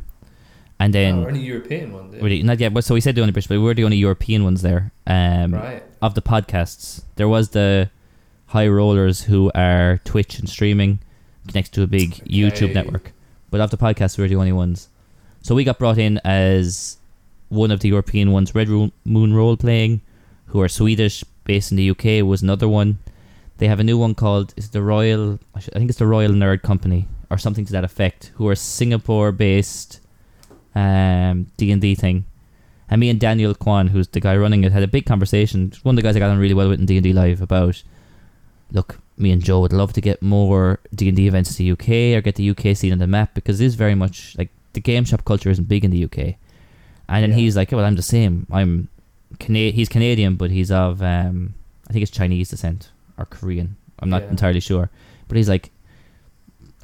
and then oh, we're only European one. dude. we're the- not yet. But so we said the only British, but we were the only European ones there. Um, right. of the podcasts, there was the High Rollers who are Twitch and streaming connected to a big YouTube network. But of the podcasts, we were the only ones. So we got brought in as one of the European ones. Red Moon Role Playing, who are Swedish, based in the UK, was another one. They have a new one called is the Royal. I think it's the Royal Nerd Company or something to that effect. Who are Singapore-based um, D and D thing. And me and Daniel Kwan, who's the guy running it, had a big conversation. One of the guys I got on really well with in D and D live about. Look, me and Joe would love to get more D and D events to the UK or get the UK scene on the map because it is very much like the game shop culture isn't big in the UK. And then Yeah. he's like, "Well, I'm the same. I'm Cana- he's Canadian, but he's of um, I think it's Chinese descent or Korean. I'm not Yeah. entirely sure. But he's like,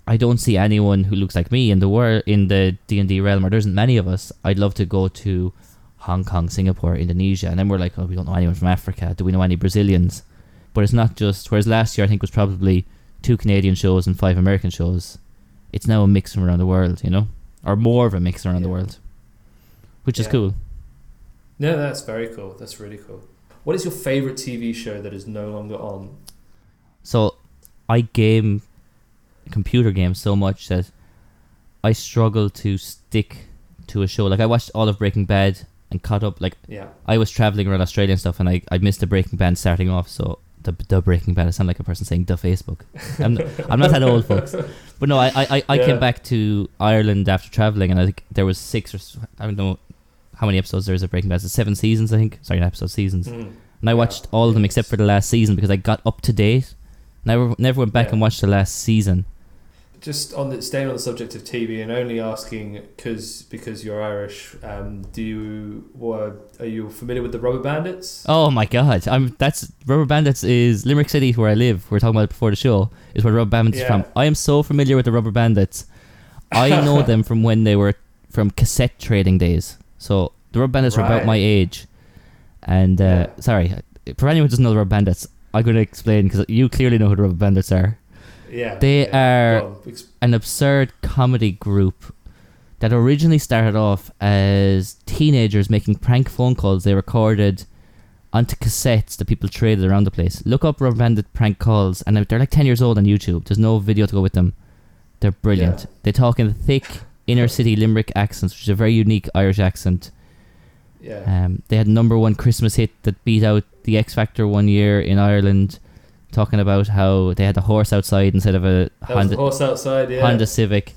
I don't see anyone who looks like me in the world in the D and D realm, or there isn't many of us. I'd love to go to Hong Kong, Singapore, Indonesia, and then we're like, oh, we don't know anyone from Africa. Do we know any Brazilians? But it's not just. Whereas last year, I think was probably two Canadian shows and five American shows. It's now a mix from around the world, you know, or more of a mix around the world, which is cool. No, that's very cool. That's really cool. What is your favorite TV show that is no longer on? So I game computer games so much that I struggle to stick to a show. Like I watched all of Breaking Bad and caught up. Like Yeah. I was traveling around Australia and stuff, and I, I missed the Breaking Bad starting off. So the the Breaking Bad. I sound like a person saying the Facebook. I'm, I'm not that old, folks. But no, I I, I, Yeah. came back to Ireland after traveling, and I think there was six or I don't know how many episodes there is of Breaking Bad. It's seven seasons, I think. Sorry, not episodes, seasons. Mm. And I Yeah. watched all of them except for the last season because I got up to date. Never never went back Yeah. and watched the last season. Just on the staying on the subject of TV and only asking because because you're Irish. Um, do you were are you familiar with the Rubber Bandits? Oh my god! I'm that's Rubber Bandits is Limerick City where I live. We are talking about it before the show. Is where Rubber Bandits is Yeah. from. I am so familiar with the Rubber Bandits. I know them from when they were from cassette trading days. So the Rubber Bandits are about my age. And uh, Yeah. sorry, for anyone who doesn't know the Rubber Bandits, I'm going to explain because you clearly know who the Rubber Bandits are. Yeah, They yeah. are- ex- an absurd comedy group that originally started off as teenagers making prank phone calls they recorded onto cassettes that people traded around the place. Look up Rubber Bandit prank calls, and they're like 10 years old on YouTube. There's no video to go with them. They're brilliant. Yeah. They talk in thick inner city Limerick accents, which is a very unique Irish accent. yeah. Um, they had number one Christmas hit that beat out the X Factor one year in Ireland, talking about how they had a horse outside instead of a Honda, horse outside. Yeah. Honda Civic.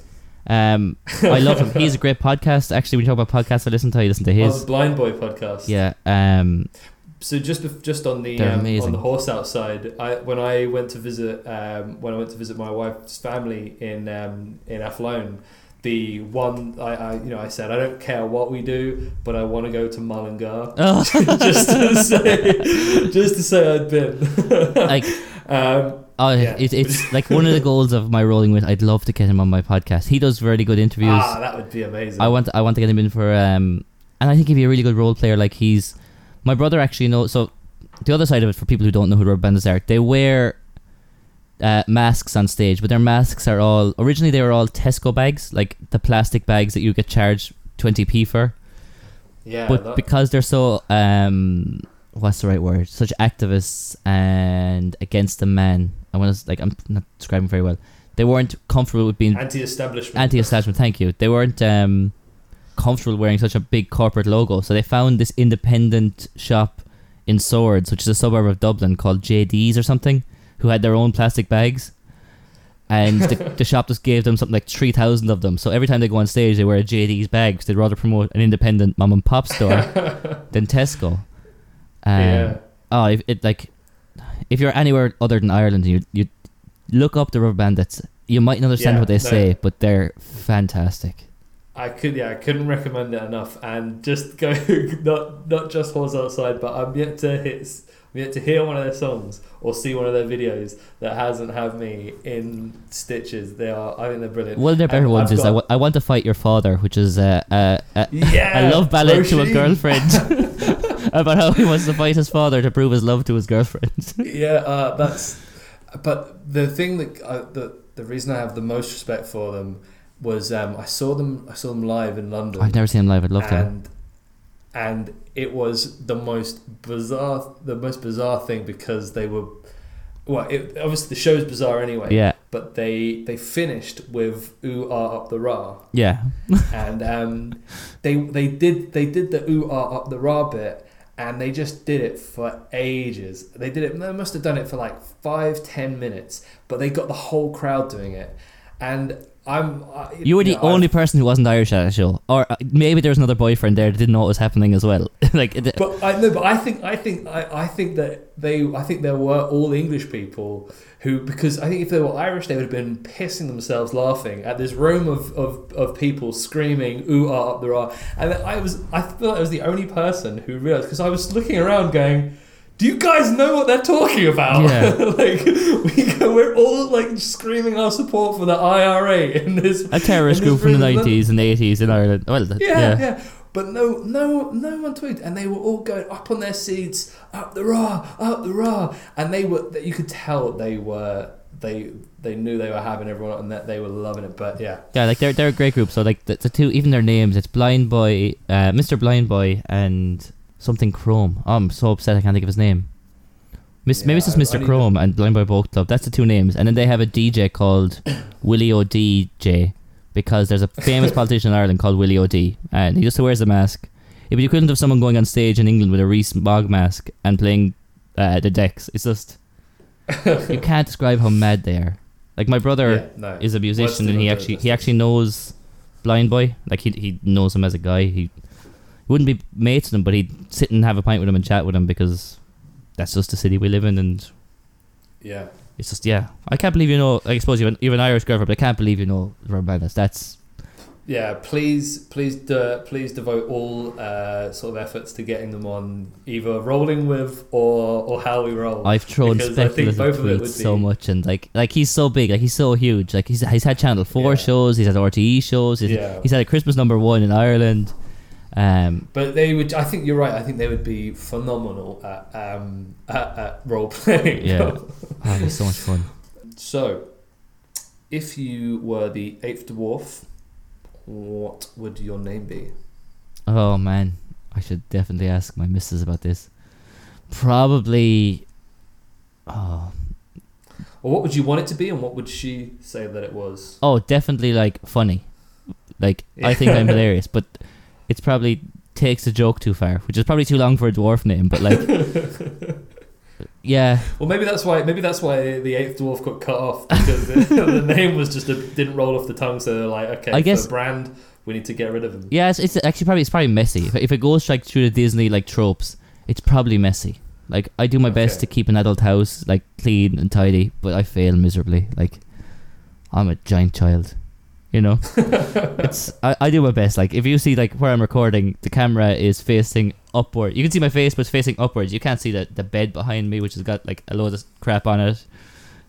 Um, I love him. He's a great podcast. Actually, when you talk about podcasts, I listen to. I listen to Oh, his. Blind Boy podcast. Yeah. Um. So just just on the um, on the horse outside, I when I went to visit um, when I went to visit my wife's family in um, in Athlone, the one I, I you know I said I don't care what we do, but I want to go to Mullingar Oh, just to say just to say I'd been. like um, oh, Yeah. it, it's like one of the goals of my rolling with. I'd love to get him on my podcast. He does really good interviews. ah, that would be amazing. I want I want to get him in for um, and I think he'd be a really good role player. Like he's my brother actually knows. So the other side of it for people who don't know who rubber bandits are, they wear uh, masks on stage, but their masks are all originally they were all Tesco bags, like the plastic bags that you get charged twenty p for. yeah, but that- because they're so um, what's the right word? Such activists and against the man. I want to like I'm not describing very well. They weren't comfortable with being anti-establishment. anti-establishment. Thank you. They weren't um, comfortable wearing such a big corporate logo, so they found this independent shop in Swords, which is a suburb of Dublin, called JD's or something, who had their own plastic bags. And the, the shop just gave them something like three thousand of them. So every time they go on stage, they wear a JD's bag. they'd rather promote an independent mom and pop store than Tesco. Um, yeah. Oh, if it like if you're anywhere other than Ireland, you you look up the Rubber Bandits. You might not understand Yeah, what they no. say, but they're fantastic. I could yeah, I couldn't recommend it enough. And just go not not just horse outside, but I'm yet to hit yet to hear one of their songs or see one of their videos that hasn't had me in stitches. They are I think they're brilliant. One of their better ones is I, got- wa- I Want to Fight Your Father, which is uh, uh, uh, yeah, a love ballad to a girlfriend about how he wants to fight his father to prove his love to his girlfriend. yeah, uh, that's but the thing that I, the the reason I have the most respect for them was um, I saw them I saw them live in London. I've never seen him live. I'd love to. And it was the most bizarre the most bizarre thing because they were well it, obviously the show's bizarre anyway Yeah, but they they finished with ooh ah up the rah yeah. and um, they they did they did the ooh ah up the rah bit and they just did it for ages. They did it they must have done it for like five ten minutes but they got the whole crowd doing it. And I'm I, You were the know, I've- only person who wasn't Irish at that show, or uh, maybe there was another boyfriend there that didn't know what was happening as well. like, But I no, but I think I think I, I think that they I think there were all English people who because I think if they were Irish they would have been pissing themselves laughing at this room of, of, of people screaming ooh ah up there rah and I was I feel like I was the only person who realized because I was looking around going do you guys know what they're talking about? Yeah. like we go, we're all like screaming our support for the IRA in this a terrorist group from the nineties and eighties in Ireland. Well, Yeah, yeah, yeah. But no, no, no one tweeted, and they were all going up on their seats, up the raw, up the raw, and they were. You could tell they were. They they knew they were having everyone, and that they were loving it. But yeah, Yeah, like they're they're a great group. So like the, the two, even their names, it's Blind Boy, uh, Mr. Blind Boy, and something Chrome. Oh, I'm so upset I can't think of his name. Miss, maybe it's just I Mr. Chrome and Blind Boy Boat Club. That's the two names, and then they have a DJ called Willie O'DJ because there's a famous politician in Ireland called Willie O'Dea, and he just wears a mask. It'd be the equivalent of someone going on stage in England with a Rees-Mogg mask and playing uh, the decks. It's just you can't describe how mad they are. Like my brother yeah, no. is a musician and he actually he actually knows Blind Boy. Like he he knows him as a guy. He wouldn't be mates with him, but he'd sit and have a pint with him and chat with him because that's just the city we live in, and yeah. it's just yeah. I can't believe you know. I suppose you're an, you have an Irish girlfriend, but I can't believe you know Roberta. That's Yeah, please, please, de- please devote all uh, sort of efforts to getting them on either rolling with or or how we roll. I've thrown Because I think speculative both of it tweets would so much, and like like he's so big, like he's so huge, like he's he's had Channel Four Yeah. shows, he's had RTE shows, he's, yeah, he's had a Christmas number one in Ireland. Um, but they would. I think you're right. I think they would be phenomenal at um at, at role playing. Yeah. oh, so much fun. So, if you were the eighth dwarf, what would your name be? Oh man, I should definitely ask my missus about this. Probably. Oh, Or what would you want it to be, and what would she say that it was? oh, definitely like funny. Like I think I'm hilarious, but it's probably takes the joke too far, which is probably too long for a dwarf name. But like, yeah, Well, maybe that's why. Maybe that's why the eighth dwarf got cut off because the, the name was just a, didn't roll off the tongue. So they're like, okay, I guess- for brand, we need to get rid of him. yeah. It's, it's actually probably it's probably messy. If, if it goes like through the Disney like tropes, it's probably messy. Like I do my best to keep an adult house like clean and tidy, but I fail miserably. Like I'm a giant child, you know. it's I, I do my best. Like if you see like where I'm recording, the camera is facing upward. You can see my face, but it's facing upwards. You can't see the the bed behind me, which has got like a load of crap on it.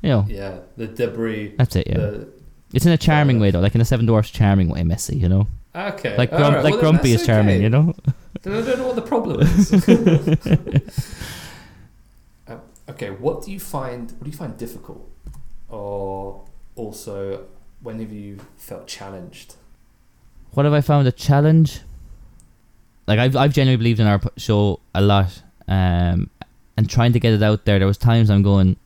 You know, Yeah, the debris. that's it. Yeah, The, it's in a charming Uh, way though, like in a Seven Dwarfs charming way, messy. You know, okay, like grump, right, like well, Grumpy is charming. okay. You know. I don't know what the problem is. Uh, okay, what do you find? What do you find difficult, or also when have you felt challenged? What have I found a challenge? Like I've I've genuinely believed in our show a lot, um, and trying to get it out there. There was times I'm going.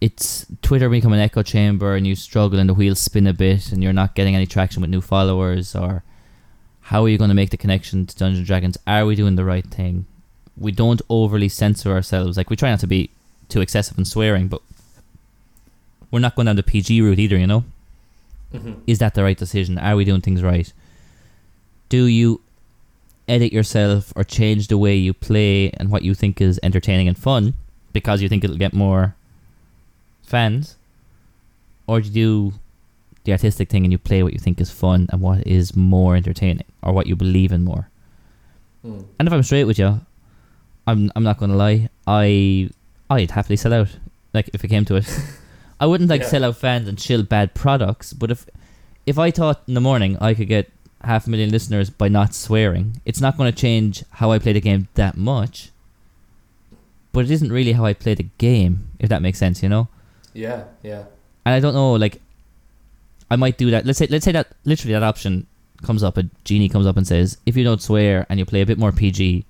It's Twitter become an echo chamber, and you struggle, and the wheels spin a bit, and you're not getting any traction with new followers. Or how are you going to make the connection to Dungeons and Dragons? Are we doing the right thing? We don't overly censor ourselves. Like we try not to be too excessive in swearing, but we're not going down the PG route either. You know Mm-hmm. is that the right decision? Are we doing things right? Do you edit yourself or change the way you play and what you think is entertaining and fun because you think it'll get more fans? Or do you do the artistic thing and you play what you think is fun and what is more entertaining or what you believe in more? Mm. And if I'm straight with you, I'm I'm not gonna lie. I I'd happily sell out. Like if it came to it, I wouldn't like Yeah. sell out fans and shill bad products. But if if I thought in the morning I could get half a million listeners by not swearing, it's not going to change how I play the game that much. but it isn't really how I play the game. If that makes sense, you know. Yeah, yeah. And I don't know, like, I might do that. Let's say, let's say that literally that option comes up. A genie comes up and says, if you don't swear and you play a bit more PG,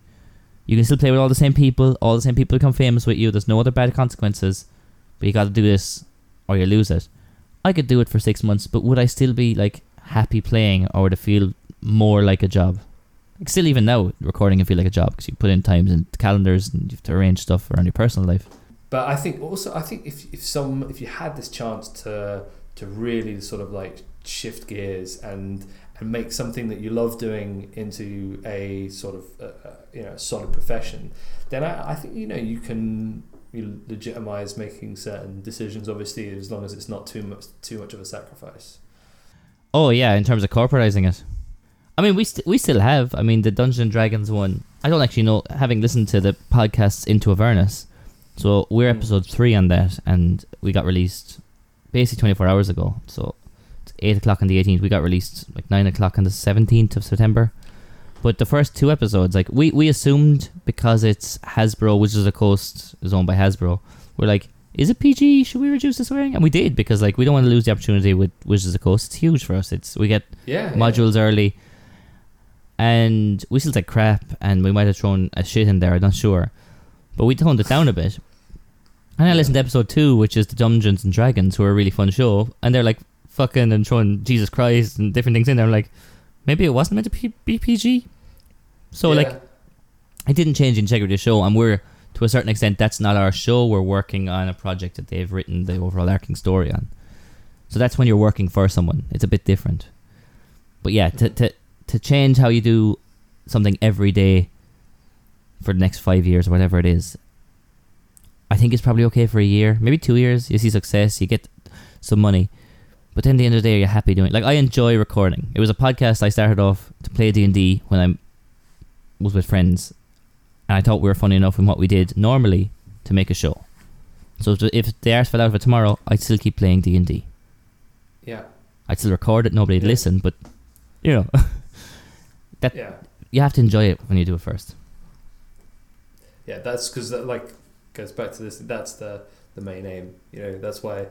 you can still play with all the same people. All the same people become famous with you. There's no other bad consequences, but you got to do this or you lose it. I could do it for six months, but would I still be like happy playing, or would it feel more like a job? Like still, even now, recording can feel like a job because you put in times and calendars and you have to arrange stuff around your personal life. But I think also I think if if some if you had this chance to to really sort of like shift gears and and make something that you love doing into a sort of uh, uh, you know solid profession, then I, I think you know you can you legitimize making certain decisions. Obviously, as long as it's not too much too much of a sacrifice. Oh yeah, in terms of corporatizing it. I mean, we st- we still have. I mean, the Dungeons and Dragons one. I don't actually know. Having listened to the podcasts into Avernus, so we're Mm. episode three on that, and we got released basically twenty four hours ago. So it's eight o'clock on the eighteenth. We got released like nine o'clock on the seventeenth of September. But the first two episodes, like we we assumed because it's Hasbro, which is a coast is owned by Hasbro, we're like, is it PG? Should we reduce the swearing? And we did because like we don't want to lose the opportunity with Wizards of the Coast. It's huge for us. It's we get Yeah, modules early, and we still take crap, and we might have thrown a shit in there. I'm not sure, but we toned it down a bit. And I Yeah. listened to episode two, which is the Dungeons and Dragons, who are a really fun show, and they're like fucking and throwing Jesus Christ and different things in there. I'm like, maybe it wasn't meant to be PG. So Yeah. like, it didn't change the integrity of the show, and we're to a certain extent that's not our show. We're working on a project that they've written the overall arcing story on. So that's when you're working for someone. It's a bit different. But yeah, to to to change how you do something every day for the next five years or whatever it is, I think it's probably okay for a year, maybe two years. You see success, you get some money, but then at the end of the day, you're happy doing. It. Like I enjoy recording. It was a podcast I started off to play D and D when I was with friends, and I thought we were funny enough in what we did normally to make a show. So if the- arse fell out of it tomorrow, I'd still keep playing D and D. yeah, I'd still record it. Nobody'd Yeah. listen, but you know, yeah. you have to enjoy it when you do it first. Yeah, that's because that like goes back to this. That's the the main aim. You know, that's why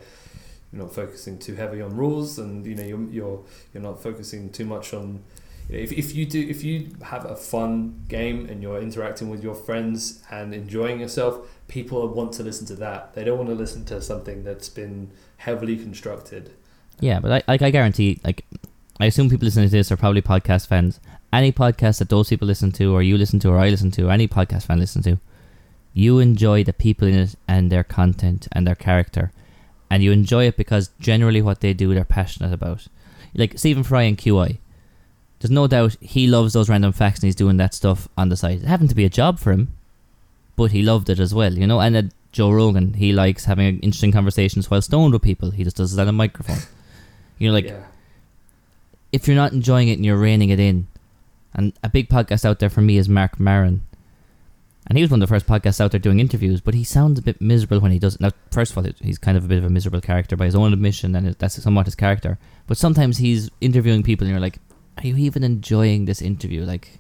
you're not focusing too heavy on rules, and you know you're you're you're not focusing too much on. If if you do if you have a fun game and you're interacting with your friends and enjoying yourself, people want to listen to that. They don't want to listen to something that's been heavily constructed. Yeah, but I, like I guarantee, like I assume people listening to this are probably podcast fans. Any podcast that those people listen to, or you listen to, or I listen to, or any podcast fan listen to, you enjoy the people in it and their content and their character, and you enjoy it because generally what they do, they're passionate about. Like Stephen Fry and QI, there's no doubt he loves those random facts and he's doing that stuff on the side. It happened to be a job for him, but he loved it as well, you know. And uh, Joe Rogan, he likes having interesting conversations while stoned with people. He just does it on a microphone. You know, like yeah, if you're not enjoying it and you're reining it in, and a big podcast out there for me is Marc Maron. And he was one of the first podcasts out there doing interviews, but he sounds a bit miserable when he does it. Now, first of all, he's kind of a bit of a miserable character by his own admission, and that's somewhat his character. But sometimes he's interviewing people, and you're like, are you even enjoying this interview? Like,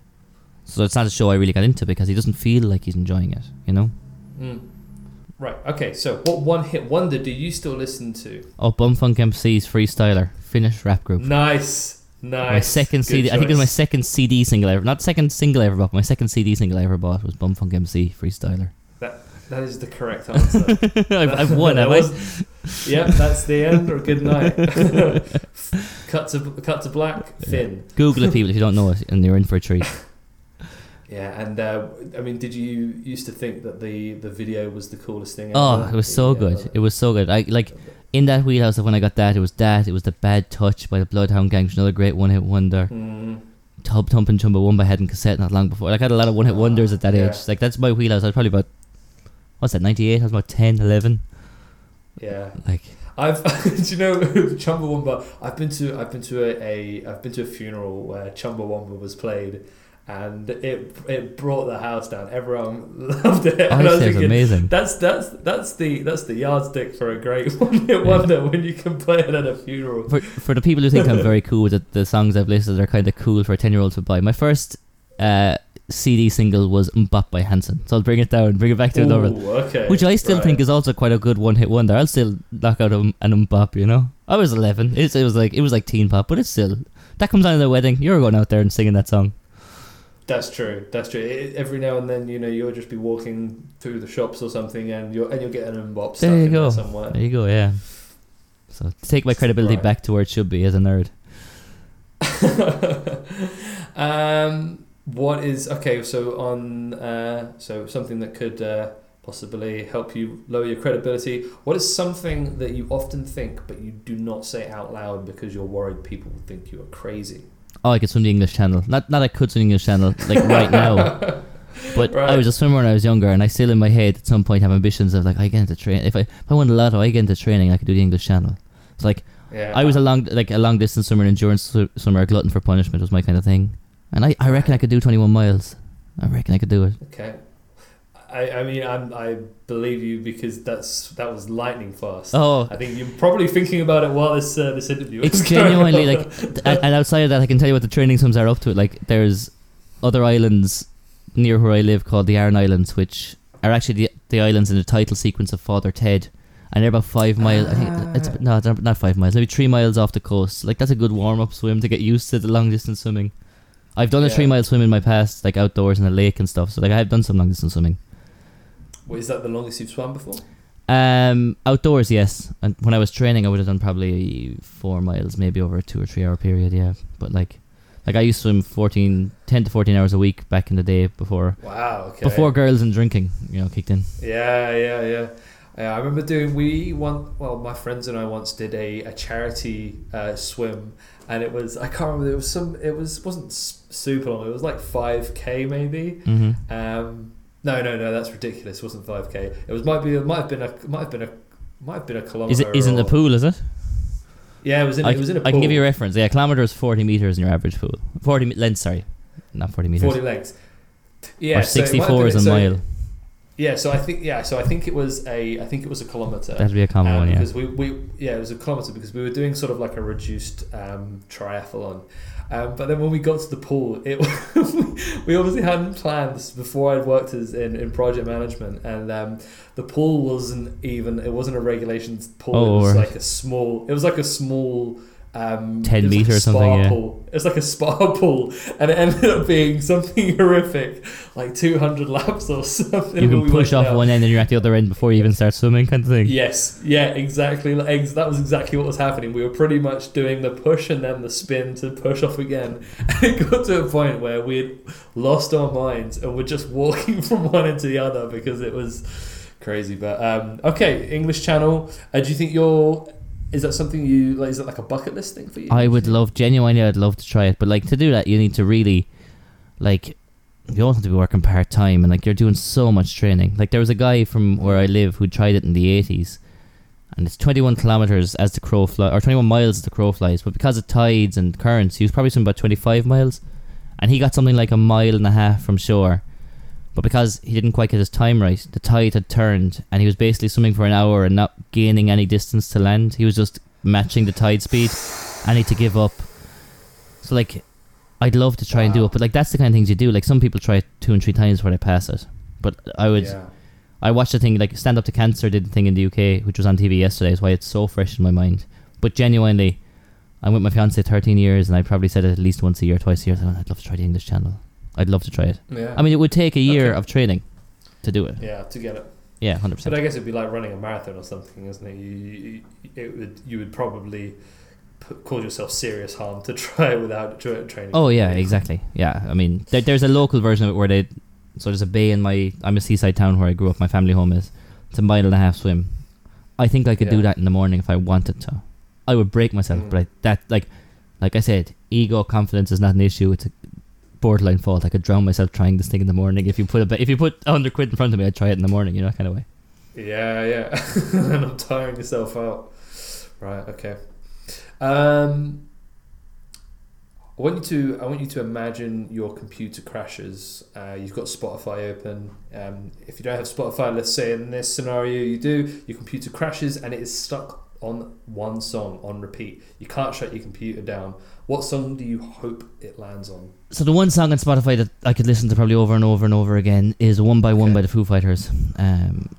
so it's not a show I really got into because he doesn't feel like he's enjoying it, you know? Mm. Right. Okay. So, what one hit wonder do you still listen to? Oh, Bomfunk MC's Freestyler, Finnish rap group. Nice. Nice. My second Good CD, I think it was my second CD single ever. Not second single I ever bought. My second CD single I ever bought was Bomfunk MC Freestyler. That That is the correct answer. I've, I've won, have I? was- Yep, that's the end. Or good night. cut to cut to black. Finn. Google it, people, if you don't know it, and you're in for a treat. Yeah, and uh, I mean, did you used to think that the the video was the coolest thing? Oh, it was so Yeah, good. It was so good. I like in that wheelhouse of when I got that. It was that. It was the Bad Touch by the Bloodhound Gang, which is another great one-hit wonder. Mm, Tub Thump and Chumbawamba by Head and Cassette not long before. Like I had a lot of one-hit Oh, wonders at that yeah. age. Like that's my wheelhouse. I was probably about what's that? 98. I was about 10, 11. Yeah, Like I've do you know Chumbawamba? I've been to I've been to a, a I've been to a funeral where Chumbawamba was played, and it it brought the house down. Everyone loved it. I and I was thinking, amazing. That's that's that's the that's the yardstick for a great one hit wonder when you can play it at a funeral. for for the people who think I'm very cool that the songs I've listed are kind of cool for a ten year old to buy. My first uh, CD single was MMMBop by Hanson. So I'll bring it down, bring it back to. Ooh, okay. Which I still right. think is also quite a good one hit wonder. I'll still knock out an an MMMBop, you know? I was 11. It's, it was like it was like teen pop, but it's still. That comes out of the wedding. You're going out there and singing that song. That's true. That's true. It, every now and then, you know, you'll just be walking through the shops or something, and you'll and you'll get an unbox stuck There you in go. there somewhere. There you go, yeah. So to take my credibility Right. back to where it should be as a nerd. um, what is okay? So on, uh, so something that could uh, possibly help you lower your credibility. What is something that you often think but you do not say out loud because you're worried people will think you are crazy? Oh, I could swim the English Channel. Not not I could swim the English Channel like right now. But I was a swimmer when I was younger, and I still in my head at some point have ambitions of like I get into train. If I if I won the lotto, I get into training. I could do the English Channel. It's like Yeah, I was a long like a long distance swimmer, an endurance swimmer, a glutton for punishment was my kind of thing. And I, I reckon I could do twenty one miles. I reckon I could do it. Okay. I, I mean I'm, I believe you because that's that was lightning fast. Oh, I think you're probably thinking about it while this uh, this interview. it's is going genuinely on. like, and, and outside of that, I can tell you what the training swims are up to. It like there's other islands near where I live called the Aran Islands, which are actually the, the islands in the title sequence of Father Ted, and they're about five miles. I think it's no, not five miles, maybe three miles off the coast. Like that's a good warm up swim to get used to the long distance swimming. I've done a three mile swim in my past, like outdoors in a lake and stuff. So like I have done some long distance swimming. Wait, is that the longest you've swum before? Um, outdoors, yes. And when I was training, I would have done probably four miles, maybe over a two or three hour period. Yeah, but like, like I used to swim 14, 10 to fourteen hours a week back in the day before Wow. Okay. before girls and drinking, you know, kicked in. Yeah, yeah, yeah. Yeah, I remember doing. We one. Well, my friends and I once did a, a charity uh, swim, and it was. I can't remember. It was some. It was wasn't super long. It was like five k maybe. Mm-hmm. Um, no, no, no. That's ridiculous. It wasn't five k. It was might be. It might have been a. Might have been a. Might have been a kilometer. Is it isn't the pool? Is it? Yeah, it was in. I, it was in a pool. I can give you a reference. Yeah, kilometer is forty meters in your average pool. Forty me- length, sorry, not forty meters. forty lengths. Yeah, or so it might sixty have four been- is a so- mile. Yeah, so I think yeah, so I think it was a I think it was a kilometer. That'd be a common Um, one, yeah. Because we, we yeah, it was a kilometer because we were doing sort of like a reduced um, triathlon. Um, but then when we got to the pool, it we obviously hadn't planned this before I'd worked as in, in project management, and um, the pool wasn't even it wasn't a regulations pool. Oh, it was right. like a small. It was like a small. Um, 10 it was like or something, yeah. Pool. It was like a spa pool, and it ended up being something horrific, like two hundred laps or something. You can push off down. one end and you're at the other end before you even start swimming, kind of thing. Yes, yeah, exactly. That was exactly what was happening. We were pretty much doing the push and then the spin to push off again. And it got to a point where we had lost our minds and we're just walking from one end to the other because it was crazy. But um, okay, English Channel. Uh, do you think you're? Is that something you like? Is that like a bucket list thing for you? I would love genuinely. I'd love to try it, but like to do that, you need to really, like, you also have to be working part time, and like you're doing so much training. Like there was a guy from where I live who tried it in the eighties, and it's 21 kilometers as the crow fly, or 21 miles as the crow flies. But because of tides and currents, he was probably swimming about 25 miles, and he got something like a mile and a half from shore. But because he didn't quite get his time right, the tide had turned, and he was basically swimming for an hour and not gaining any distance to land. He was just matching the tide speed, I need to give up. So like, I'd love to try and do it, but like that's the kind of things you do. Like some people try it two and three times before they pass it. But I would, Yeah. I watched a thing like Stand Up to Cancer did the thing in the UK, which was on TV yesterday. Is why it's so fresh in my mind. But genuinely, I'm with my fiance 13 years, and I probably said it at least once a year, twice a year. I'd love to try the English Channel. I'd love to try it. Yeah. I mean, it would take a year Okay. of training to do it. yeah, to get it. Yeah, hundred percent. But. I guess it'd be like running a marathon or something, isn't it? You, it would you would probably put, cause yourself serious harm to try it without tra- training. Oh yeah, exactly. Yeah, I mean, there, there's a local version of it where they. So there's a bay in my. I'm a seaside town where I grew up. My family home is. It's a mile and a half swim. I think I could do that in the morning if I wanted to. I would break myself, Mm. but I, that like, like I said, ego confidence is not an issue. It's a borderline fault. I could drown myself trying this thing in the morning. If you put a if you put hundred quid in front of me, I'd try it in the morning. You know, that kind of way. Yeah, yeah. and I'm tiring yourself out. Right. Okay. Um, I want you to. I want you to imagine your computer crashes. Uh, you've got Spotify open. Um, if you don't have Spotify, let's say in this scenario you do, your computer crashes and it is stuck on one song on repeat. You can't shut your computer down. What song do you hope it lands on? So the one song on Spotify that I could listen to probably over and over and over again is "One by One" Okay. by the Foo Fighters. Um,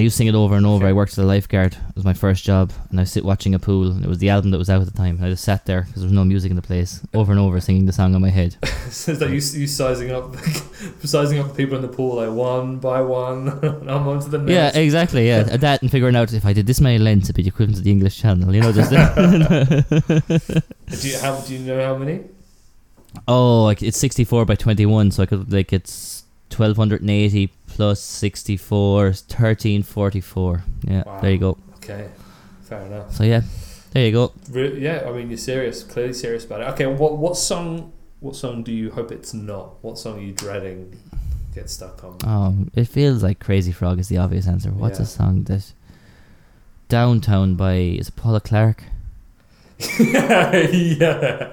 I used to sing it over and over. I worked as a lifeguard. It was my first job, and I sit watching a pool. And it was the album that was out at the time. And I just sat there because there was no music in the place, over and over singing the song in my head. so it's like you, you sizing up, sizing up the people in the pool like one by one. and I'm on to the next. Yeah, exactly. Yeah, that and figuring out if I did this many lengths, it'd be equivalent to the English Channel. You know, just that Do you, how, do you know how many? oh, like it's sixty-four by twenty-one, so I could like it's twelve hundred and eighty plus 64, 1344. Yeah, Wow. there you go. Okay, fair enough. So yeah, there you go. Re- yeah, I mean you're serious, clearly serious about it. Okay, what what song? What song do you hope it's not? What song are you dreading? Get stuck on. Oh, it feels like Crazy Frog is the obvious answer. What's Yeah. a song that Downtown by is it Paula Clark? yeah,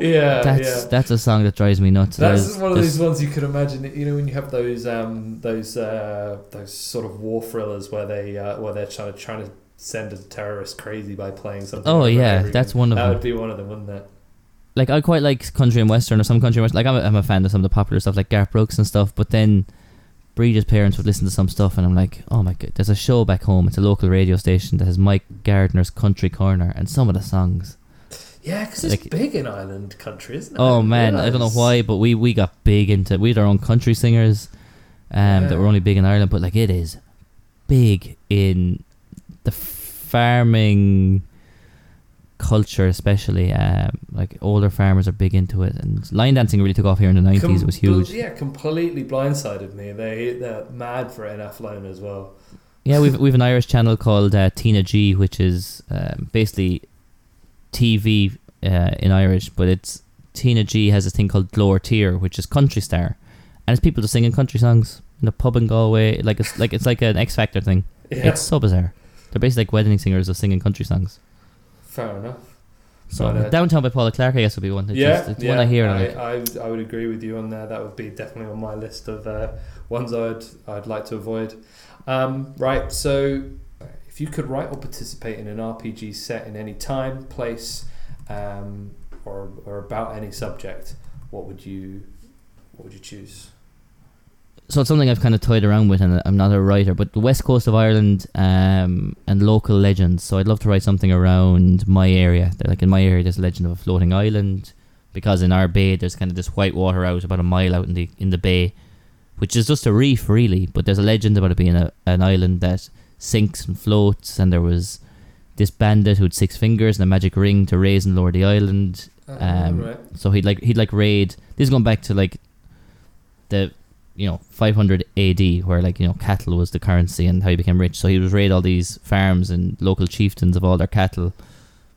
yeah. That's yeah. that's a song that drives me nuts. That's There's- one of those ones you could imagine. You know, when you have those um, those uh, those sort of war thrillers where they uh, where they're trying to trying to send a terrorist crazy by playing something. Oh yeah, that's one of That them. would be one of them, wouldn't it? like I quite like country and western or some country and western. Like I'm a, I'm a fan of some of the popular stuff like Garth Brooks and stuff. But then Bridget's parents would listen to some stuff, and I'm like, oh my god, there's a show back home. It's a local radio station that has Mike Gardner's Country Corner, and some of the songs. Yeah, because it's Like- big in Ireland country, isn't it? Oh man, I don't know why, but we we got big into we had our own country singers, um, that were only big in Ireland, but like it is big in the farming culture, especially. Um, like older farmers are big into it, and line dancing really took off here in the nineties. it was huge. Yeah, completely blindsided me. They they're mad for NF Line as well. Yeah, we've we've an Irish channel called uh, TnaG, which is um, basically TV uh, in Irish, but it's TnaG has a thing called Glór Tíre, which is country star, and it's people just singing country songs in a pub in Galway, like it's like it's like an X Factor thing. Yeah, It's so bizarre. They're basically like wedding singers just singing country songs. fair enough. So uh, Downtown by Paula Clark, I guess, would be one. That yeah, just, it's yeah. one I hear. I, like, I, would- I would agree with you on that. That would be definitely on my list of uh, ones I'd I'd like to avoid. Um, right, so if you could write or participate in an RPG set in any time, place, um, or or about any subject, what would you what would you choose? so it's something I've kind of toyed around with, and I'm not a writer, but the west coast of Ireland um, and local legends. So I'd love to write something around my area. They're Like in my area, there's a legend of a floating island, because in our bay there's kind of this white water out about a mile out in the in the bay, which is just a reef really. But there's a legend about it being a, an island that sinks and floats, and there was this bandit who had six fingers and a magic ring to raise and lower the island. Um, right. So he'd like he'd like raid. This is going back to like the you know 500 AD, where like you know cattle was the currency and how he became rich. So he would raid all these farms and local chieftains of all their cattle,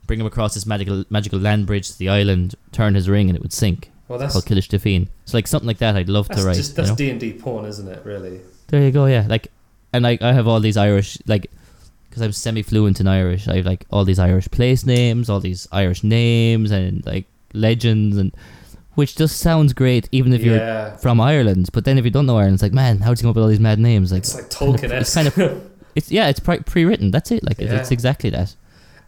bring them across this magical magical land bridge to the island, turn his ring, and it would sink. Well, It's that's called Killish Define. So like something like that, I'd love to write. just that's? D and D porn, isn't it? Really. There you go. Yeah, like, and like I have all these Irish like, because I'm semi fluent in Irish. I have like all these Irish place names, all these Irish names, and like legends, and which just sounds great, even if you're from Ireland. But then if you don't know Ireland, it's like, man, how did you come up with all these mad names? Like, It's like kind of- Tolkien. it's kind of it's yeah, it's pre- pre-written. That's it. Like, Yeah. it's exactly that.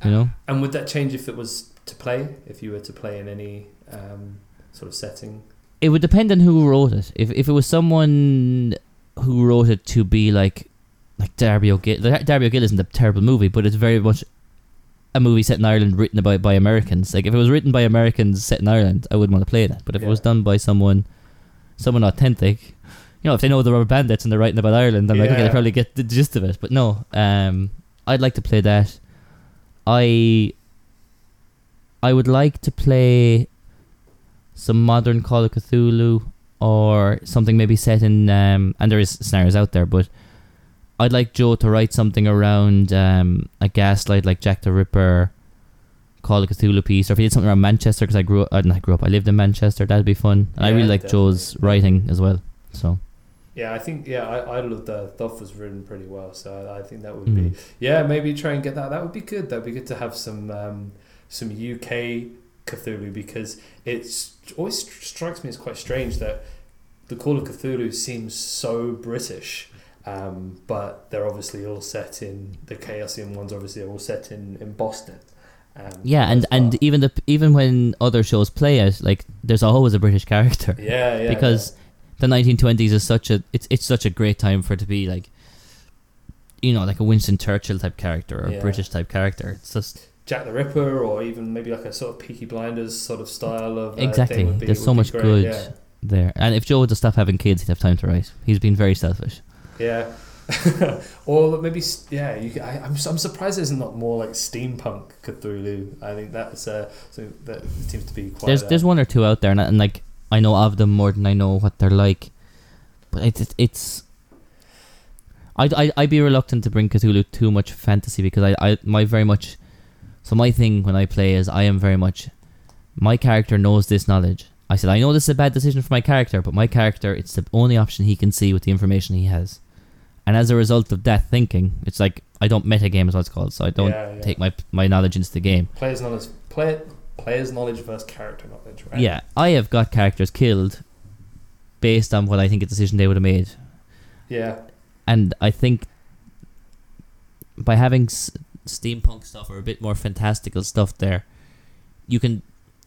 You know. And would that change if it was to play? If you were to play in any um, sort of setting? It would depend on who wrote it. If if it was someone who wrote it to be like like Darby O'Gill, Darby O'Gill isn't a terrible movie, but it's very much a movie set in Ireland written about by Americans. Like if it was written by Americans set in Ireland, I wouldn't want to play that. But if it was done by someone someone authentic, you know, if they know the Rubberbandits and they're writing about Ireland, I'm like, okay, Yeah. they probably get the gist of it. But no, um, I'd like to play that. I I would like to play some modern Call of Cthulhu or something maybe set in um, and there is scenarios out there, but I'd like Joe to write something around um, a gaslight like Jack the Ripper, Call of Cthulhu piece, or if he did something around Manchester because I grew up, I, I grew up, I lived in Manchester. That'd be fun, and I really like Joe's writing as well. So Yeah, I think yeah, I, I loved the Thoth was written pretty well, so I, I think that would mm. be yeah maybe try and get that. That would be good. That'd be good to have some um, some UK Cthulhu because it's always strikes me as quite strange that the Call of Cthulhu seems so British, Um, but they're obviously all set in the Chaosium ones. Obviously, are all set in in Boston. Um, Yeah, and as and even the even when other shows play it, like there's always a British character yeah, yeah, because the 1920s is such a it's it's such a great time for it to be like you know like a Winston Churchill type character or Yeah. a British type character. It's just Jack the Ripper, or even maybe like a sort of Peaky Blinders sort of style of uh, thing Exactly. be- There's so much great, good. Yeah. there. And if Joe would just stop having kids, he'd have time to write. He's been very selfish. Yeah. or maybe yeah, you, I, I'm I'm surprised there's not more like steampunk Cthulhu. I think that's uh, so that seems to be quite. There's uh, there's one or two out there, and, and like I know of them more than I know what they're like. But it's it's. it's I'd, I'd, I'd be reluctant to bring Cthulhu too much fantasy because I, I my very much so my thing when I play is I am very much my character knows this knowledge. I said I know this is a bad decision for my character, but my character it's the only option he can see with the information he has. And as a result of that thinking, it's like I don't meta metagame is what it's called, so I don't yeah, yeah. take my my knowledge into the game. players knowledge play players knowledge versus character knowledge. Right? Yeah, I have got characters killed based on what I think a decision they would have made, Yeah. and I think by having s- steampunk stuff or a bit more fantastical stuff there, you can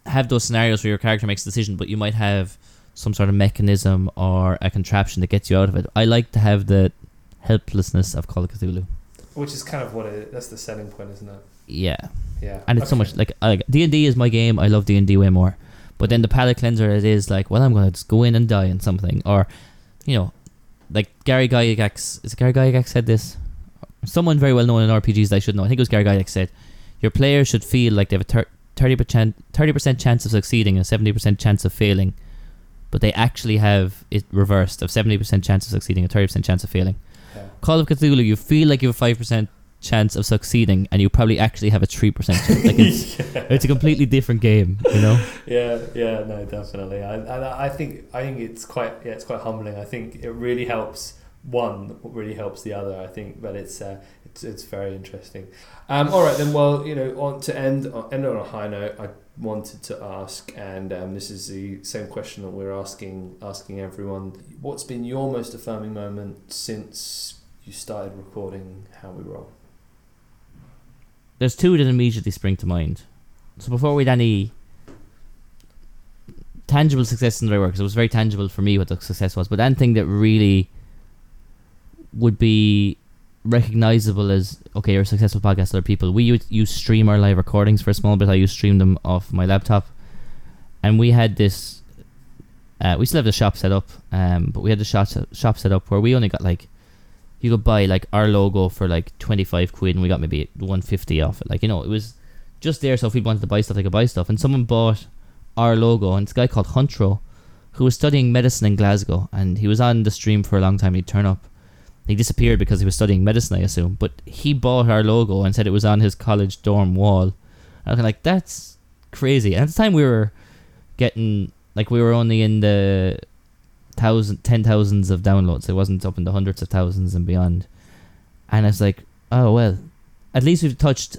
have those scenarios where your character makes a decision, but you might have some sort of mechanism or a contraption that gets you out of it. I like to have the helplessness of Call of Cthulhu. Which is kind of what it. That's the selling point, isn't it? Yeah, Yeah. and it's so much like D and D is my game. I love D and D way more. But then the palate cleanser it is like, well, I'm gonna just go in and die in something, or you know, like Gary Gygax. Is it Gary Gygax said this? Someone very well known in RPGs that I should know. I think it was Gary Gygax said, your players should feel like they have a thirty percent thirty percent chance of succeeding and a seventy percent chance of failing, but they actually have it reversed of seventy percent chance of succeeding and thirty percent chance of failing. Yeah. Call of Cthulhu, you feel like you have a five percent chance of succeeding, and you probably actually have a three percent chance. Like it's yeah. it's a completely different game, you know. yeah, yeah, no, definitely. I, I, I think, I think it's quite, yeah, it's quite humbling. I think it really helps one, really helps the other. I think, but it's, uh, it's, it's very interesting. Um, all right, then. Well, you know, on to end, end on a high note. I wanted to ask, and um, this is the same question that we're asking, asking everyone. What's been your most affirming moment since you started recording How We Roll? There's two that immediately spring to mind. So before we'd any tangible success in the work, 'cause it was very tangible for me what the success was, but anything that really would be recognizable as okay, you're a successful podcast other people. We used, used stream our live recordings for a small bit. I used stream them off my laptop, and we had this. Uh, we still have the shop set up, um, but we had the shop shop set up where we only got like you could buy like our logo for like 25 quid and we got maybe 150 off it like you know it was just there so if we wanted to buy stuff they could buy stuff and someone bought our logo and a guy called Huntro who was studying medicine in Glasgow and he was on the stream for a long time he'd turn up he disappeared because he was studying medicine I assume but he bought our logo and said it was on his college dorm wall I was like that's crazy and at the time we were getting like we were only in the thousand, ten thousands of downloads. It wasn't up in the hundreds of thousands and beyond. And I was like, oh well, at least we've touched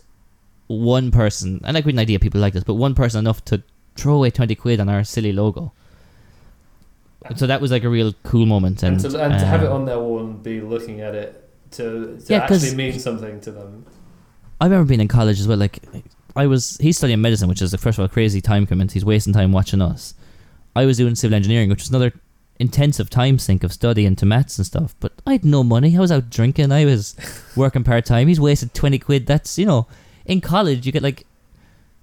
one person. And like had an idea people like this, but one person enough to throw away twenty quid on our silly logo. So that was like a real cool moment, and, And, to, and to have it um, on their wall and be looking at it to, to Yeah, actually mean something to them. I remember being in college as well. Like, I was he's studying medicine, which is like, first of all crazy time commitment. He's wasting time watching us. I was doing civil engineering, which was another intensive time sink of study into maths and stuff. But I had no money. I was out drinking. I was working part time. He's wasted twenty quid. That's you know, in college you get like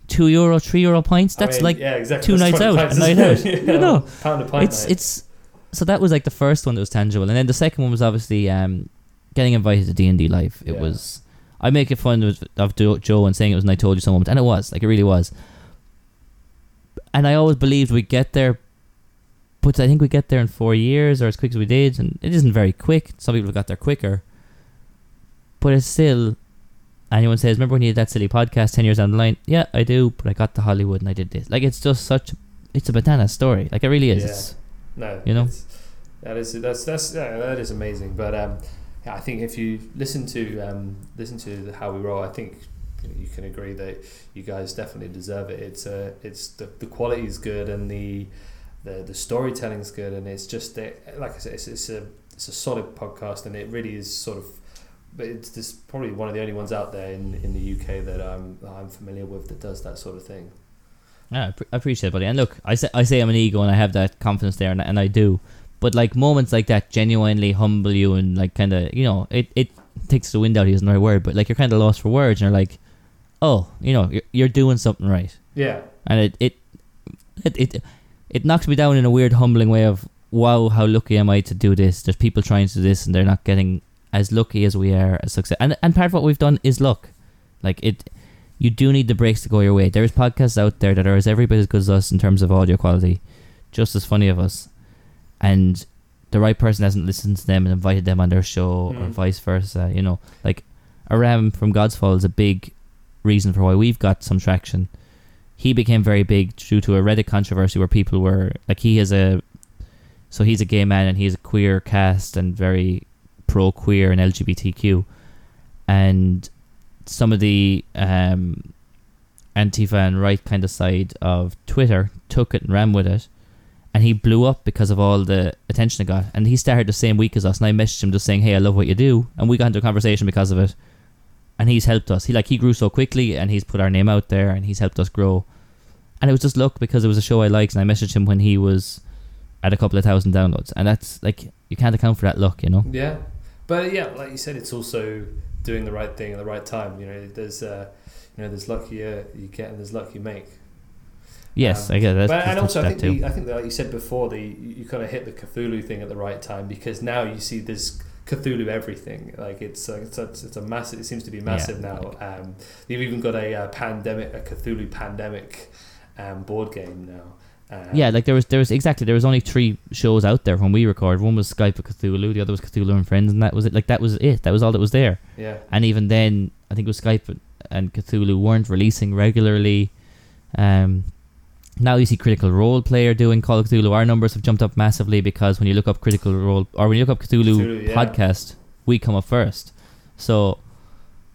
two euro, three euro pints. I That's mean, like yeah, exactly. two That's nights out, pints, a night out. You know, pound a pint. it's mate. it's so that was like the first one that was tangible, and then the second one was obviously um, getting invited to D and D live. It Yeah. was I make it fun of, of Joe and saying it was, and I told you so moment, and it was like it really was. And I always believed we'd get there, but I think we get there in four years or as quick as we did, and it isn't very quick. Some people have got there quicker, but it's still. Anyone says, "Remember when you did that silly podcast ten years down the line?" Yeah, I do, but I got to Hollywood and I did this. Like it's just such, it's a banana story. Like it really is. Yeah. No, You know? that is that's that's yeah, that is amazing. But um, yeah, I think if you listen to um, listen to how we roll, I think you, you can agree that you guys definitely deserve it. It's uh, it's the the quality is good and the the the storytelling's good and it's just that like I said, it's, it's a it's a solid podcast, and it really is sort of. But it's just probably one of the only ones out there in, in the UK that I'm that I'm familiar with that does that sort of thing. Yeah, I pre- I appreciate it, buddy. And look, I say I say I'm an ego, and I have that confidence there, and, and I do. But like moments like that genuinely humble you, and like kind of you know it it takes the wind out. Isn't right word, but like you're kind of lost for words, and you're like, oh, you know, you're, you're doing something right, Yeah, and it it it it it knocks me down in a weird humbling way of wow, how lucky am I to do this? There's people trying to do this, and they're not getting as lucky as we are as success. And and part of what we've done is luck. Like it, you do need the breaks to go your way. There's podcasts out there that are as every bit as good as us in terms of audio quality, just as funny of us, and the right person hasn't listened to them and invited them on their show, or Mm. vice versa. You know, like Aram from God's Fall is a big reason for why we've got some traction. He became very big due to a Reddit controversy where people were like, he has a, so he's a gay man and he's a queer cast and very pro queer and LGBTQ, and some of the um, Antifa and right kind of side of Twitter took it and ran with it, and he blew up because of all the attention it got. And he started the same week as us, and I messaged him just saying, "Hey, I love what you do," and we got into a conversation because of it. And he's helped us. He like he grew so quickly, and he's put our name out there, and he's helped us grow. And it was just luck because it was a show I liked, and I messaged him when he was at a couple of thousand downloads, and that's like you can't account for that luck, you know. yeah, but yeah, like you said, it's also doing the right thing at the right time. You know, there's uh, you know, there's luck you you get and there's luck you make. Yes, Um, I get that. But, and also, I think the, I think that, like you said before, the you, kind of hit the Cthulhu thing at the right time because now you see this Cthulhu everything. Like it's uh, it's a, it's a massive. It seems to be massive Yeah. now. Um, they've even got a uh, pandemic, a Cthulhu pandemic um, board game now. Um, Yeah, like there was there was exactly there was only three shows out there when we recorded. One was Skype with Cthulhu, the other was Cthulhu and Friends, and that was it. Like that was it. That was all that was there. yeah, And even then, I think it was Skype and Cthulhu weren't releasing regularly. Um, now you see Critical Role Player doing Call of Cthulhu. Our numbers have jumped up massively because when you look up Critical Role or when you look up Cthulhu, Cthulhu, yeah. podcast, we come up first. So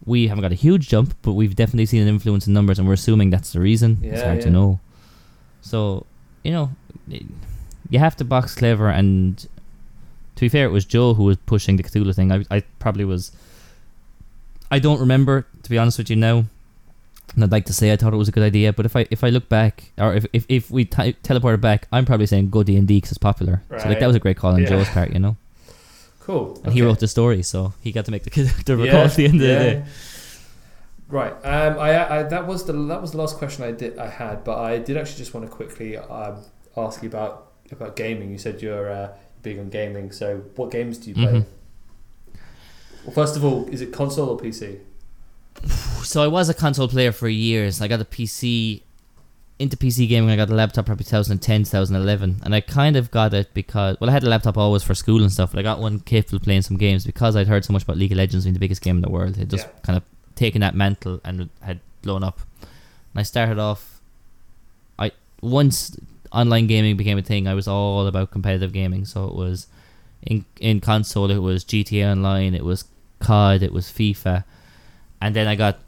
we haven't got a huge jump, but we've definitely seen an influence in numbers, and we're assuming that's the reason. Yeah, it's Yeah, hard to know. So you know, you have to box clever, and to be fair, it was Joe who was pushing the Cthulhu thing. I, I probably was. I don't remember, to be honest with you now. And I'd like to say I thought it was a good idea, but if I if I look back, or if if, if we t- teleported back, I'm probably saying go D and D because it's popular. So like that was a great call on Yeah. Joe's part, you know. cool. And he wrote the story, so he got to make the the Yeah, recall at the end of yeah. the day. Right. Um, I, I that was the that was the last question I did I had, but I did actually just want to quickly um, ask you about about gaming. You said you're uh, big on gaming, so what games do you play? Mhm. Well, first of all, is it console or PC? So I was a console player for years. I got a PC into PC gaming. I got a laptop probably 2010, 2011, and I kind of got it because well, I had a laptop always for school and stuff, but I got one capable of playing some games because I'd heard so much about League of Legends being the biggest game in the world. It just Yeah. kind of taken that mantle and had blown up. And I started off. I once online gaming became a thing. I was all about competitive gaming, so it was in in console. It was GTA Online. It was COD. It was FIFA, and then I got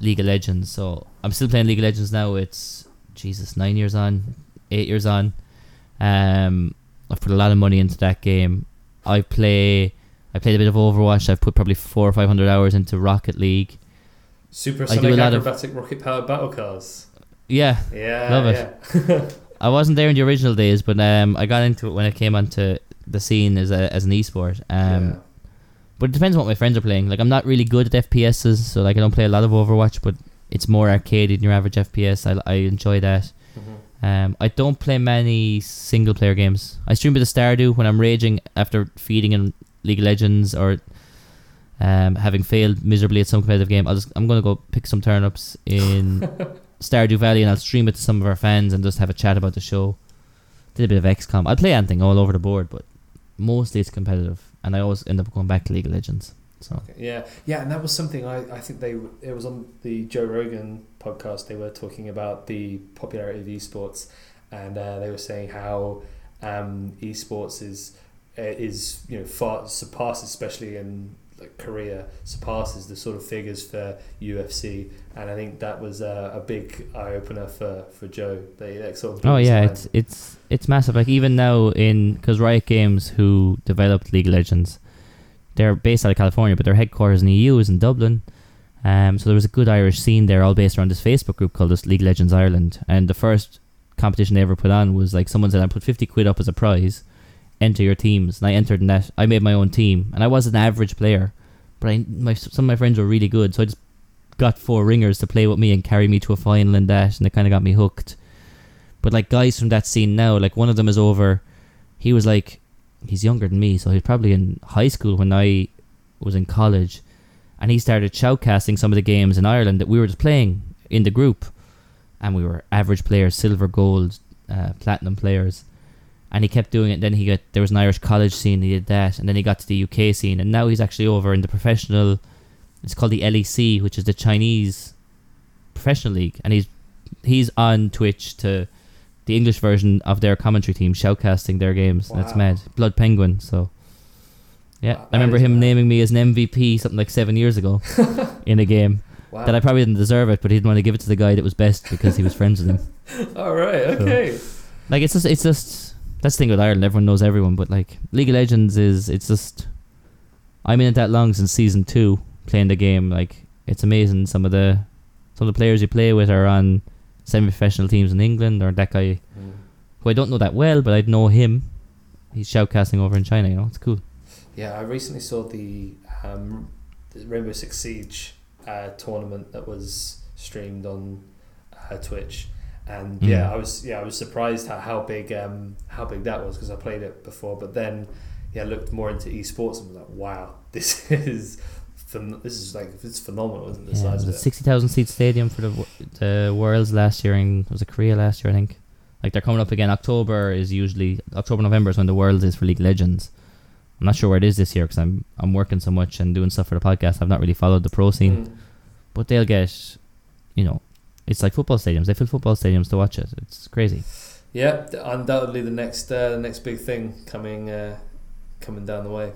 League of Legends. So I'm still playing League of Legends now. It's Jesus nine years on, eight years on. Um, I've put a lot of money into that game. I play. I played a bit of Overwatch. I've put probably four or five hundred hours into Rocket League. Supersonic do a lot of- acrobatic rocket powered battle cars. Yeah, Yeah, Love it. yeah. I wasn't there in the original days, but um, I got into it when it came onto the scene as a as an esport. Um, yeah. but it depends on what my friends are playing. Like I'm not really good at FPSs, so like I don't play a lot of Overwatch, but it's more arcade than your average FPS. I I enjoy that. Mhm. Um, I don't play many single player games. I stream with the Stardew when I'm raging after feeding in League of Legends or um, having failed miserably at some competitive game. I'll just I'm gonna go pick some turnips in Stardew Valley and I'll stream it to some of our fans and just have a chat about the show. Did a bit of XCOM. I'll play anything all over the board, but mostly it's competitive, and I always end up going back to League of Legends. So Okay, Yeah, yeah, and that was something I, I think they it was on the Joe Rogan podcast. They were talking about the popularity of esports, and uh, they were saying how um, esports is uh, is you know far surpassed, especially in like career surpasses the sort of figures for UFC, and I think that was a, a big eye opener for for Joe. They like, sort of Oh yeah, it's it's it's massive. Like even now in because Riot Games, who developed League of Legends, they're based out of California, but their headquarters in the EU is in Dublin. Um, so there was a good Irish scene there, all based around this Facebook group called this League of Legends Ireland. And the first competition they ever put on was like someone said, "I put fifty quid up as a prize, enter your teams." And I entered in that. I made my own team, and I was an average player, but I my some of my friends were really good, so I just got four ringers to play with me and carry me to a final in that, and it kind of got me hooked. But like guys from that scene now, like one of them is over. He was like, he's younger than me, so he's probably in high school when I was in college, and he started shoutcasting some of the games in Ireland that we were just playing in the group, and we were average players, silver, gold, uh, platinum players, and he kept doing it. Then he got there was an Irish college scene, he did that, and then he got to the UK scene, and now he's actually over in the professional. It's called the LEC, which is the Chinese professional league, and he's he's on Twitch to the English version of their commentary team shoutcasting their games. That's mad. Blood Penguin. So yeah, Wow, I remember him mad. naming me as an MVP something like seven years ago in a game wow. that I probably didn't deserve it, but he didn't want to give it to the guy that was best because he was friends with him. All right. Okay. Like it's just it's just that's the thing with Ireland. Everyone knows everyone, but like League of Legends is it's just I'm in it that long since season two playing the game. Like it's amazing. Some of the some of the players you play with are on semi-professional teams in England, or that guy Mm. who I don't know that well, but I'd know him. He's shoutcasting over in China. You know, it's cool. Yeah, I recently saw the, um, the Rainbow Six Siege uh, tournament that was streamed on uh, Twitch, and Mm. yeah, I was yeah I was surprised how, how big um, how big that was because I played it before, but then yeah I looked more into esports and was like wow this is this is like it's phenomenal isn't it, the Yeah, it was of a it sixty thousand seat stadium for the the Worlds last year in was it Korea last year I think. Like they're coming up again. October is usually October November is when the Worlds is for League Legends. I'm not sure where it is this year because I'm I'm working so much and doing stuff for the podcast. I've not really followed the pro scene, Mm. but they'll get, you know, it's like football stadiums. They fill football stadiums to watch it. It's crazy. Yeah, undoubtedly the next uh, the next big thing coming uh, coming down the way.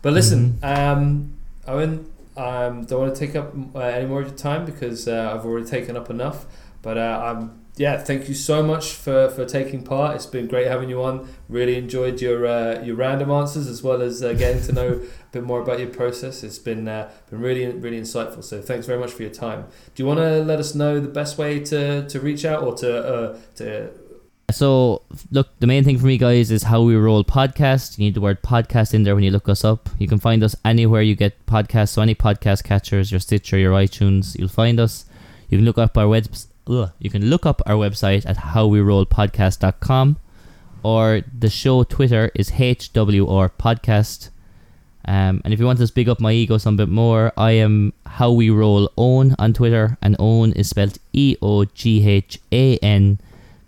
But listen, um, Owen, um, don't want to take up uh, any more of your time because uh, I've already taken up enough. But uh, I'm yeah, thank you so much for, for taking part. It's been great having you on. Really enjoyed your uh, your random answers as well as uh, getting to know bit more about your process. It's been uh, been really really insightful. So thanks very much for your time. Do you want to let us know the best way to, to reach out or to uh, to So, look, the main thing for me, guys, is how we roll podcast. You need the word podcast in there when you look us up. You can find us anywhere you get podcasts. So, any podcast catchers, your Stitcher, your iTunes, you'll find us. You can look up our web. You can look up our website at howwerollpodcast.com, or the show Twitter is HWR Podcast. Um, and if you want to big up my ego some bit more, I am how we roll Eoghan on Twitter, and Eoghan is spelled E O G H A N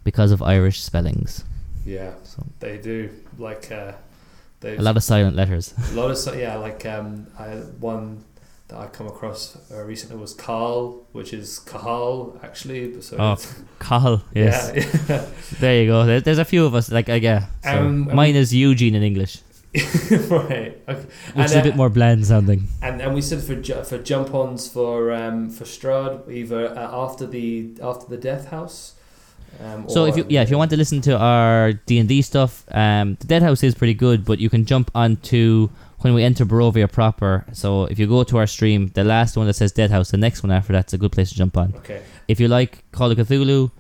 because of Irish spellings. Yeah, So- they do. Like uh, A lot of silent letters. a lot of yeah. Like um, I one that I come across uh, recently was Carl, which is Kahal actually. So Oh, Cahill, yes. yeah, There you go. There, there's a few of us. Like, uh, yeah. So Um, mine is Eugene in English, right. Okay. which And, is a uh, bit more bland sounding. And and we said for ju- for jump ons for um for Strahd either uh, after the after the Death House. Um, So if you yeah if you want to listen to our D and D stuff, um, the Death House is pretty good, but you can jump onto when we enter Barovia proper. So if you go to our stream, the last one that says Death House, the next one after that's a good place to jump on. okay, If you like Call of Cthulhu,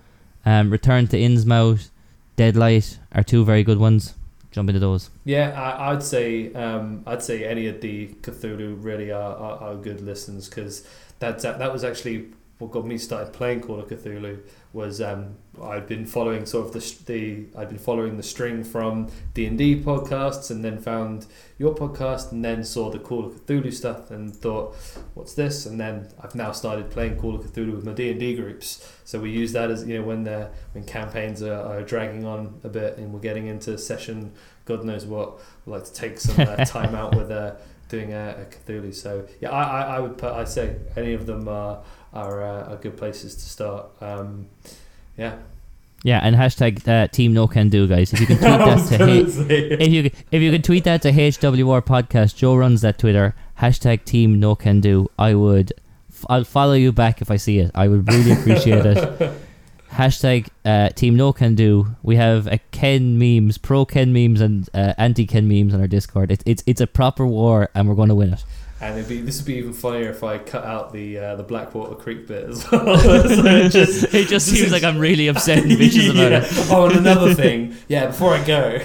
um, Return to Innsmouth, Dead Light are two very good ones. Jump into those. yeah, I, I'd say um I'd say any of the Cthulhu really are are, are good listens because that that was actually what got me started playing Call of Cthulhu was um I'd been following sort of the the I'd been following the string from D and D podcasts and then found your podcast and then saw the Call of Cthulhu stuff and thought what's this? And then I've now started playing Call of Cthulhu with my D and D groups. So we use that as you know when the when campaigns are, are dragging on a bit and we're getting into session God knows what we like to take some uh, time out with uh, doing a, a Cthulhu. So yeah I, I, I would put I say any of them are are, uh, are good places to start um, yeah Yeah, and hashtag uh, Team No Can Do, guys. If you can tweet that to H- if you if you can tweet that to HWR podcast, Joe runs that Twitter hashtag Team No Can Do. I would, f- I'll follow you back if I see it. I would really appreciate it. Hashtag uh, Team No Can Do. We have a Ken memes, pro Ken memes, and uh, anti Ken memes on our Discord. It's it's it's a proper war, and we're going to win it. And it'd be this would be even funnier if I cut out the uh, the Blackwater Creek bit as well. so it just it just seems like I'm really upset and vicious about Yeah. it. Oh, and another thing. Yeah, before I go.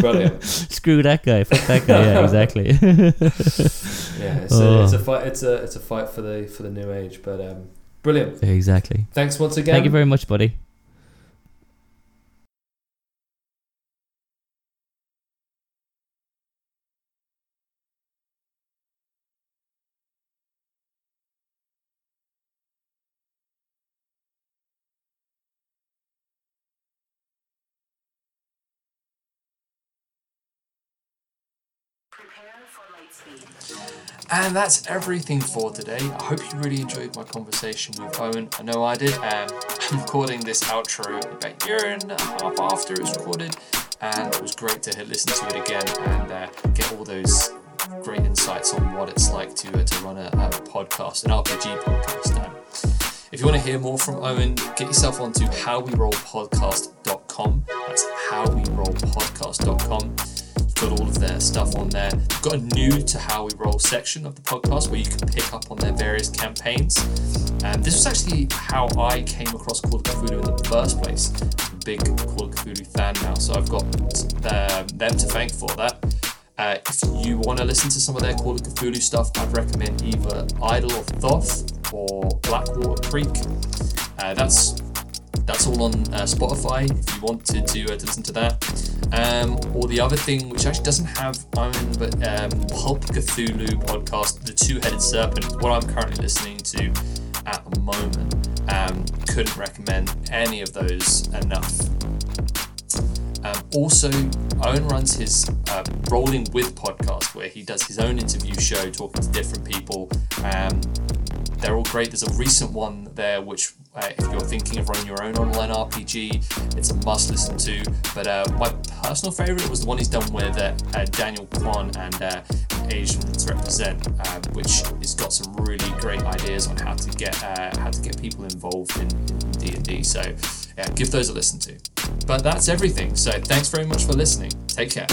Brilliant. Screw that guy. Fuck that guy. Yeah, exactly. Yeah, it's, a, it's a Oh. fight. It's a it's a fight for the for the new age. But um, brilliant. exactly. Thanks once again. Thank you very much, buddy. And that's everything for today. I hope you really enjoyed my conversation with Owen. I know I did. Um, I'm recording this outro about a year and a half after it was recorded, and it was great to listen to it again and uh, get all those great insights on what it's like to uh, to run a, a podcast, an RPG podcast. Um, if you want to hear more from Owen, get yourself onto howwerollpodcast.com. That's howwerollpodcast.com. Got all of their stuff on there. We've got a new to How We Roll section of the podcast where you can pick up on their various campaigns. And this was actually how I came across Call of Cthulhu in the first place. I'm a big Call of Cthulhu fan now, so I've got um, them to thank for that. Uh, if you want to listen to some of their Call of Cthulhu stuff, I'd recommend either Idol of Thoth or Blackwater Creek. Uh, that's that's all on uh, Spotify if you wanted to, uh, to listen to that. Um, or the other thing, which actually doesn't have Owen, but um, Pulp Cthulhu podcast, The Two Headed Serpent, what I'm currently listening to at the moment. Um, couldn't recommend any of those enough. Um, also, Owen runs his uh, Rolling With podcast, where he does his own interview show, talking to different people. Um, they're all great. There's a recent one there, which uh, if you're thinking of running your own online RPG, it's a must listen to. But uh, my personal favorite was the one he's done with uh, uh, Daniel Kwan and uh, Asians Represent, uh, which has got some really great ideas on how to get uh, how to get people involved in D and D. So give those a listen to. But that's everything. So thanks very much for listening. Take care.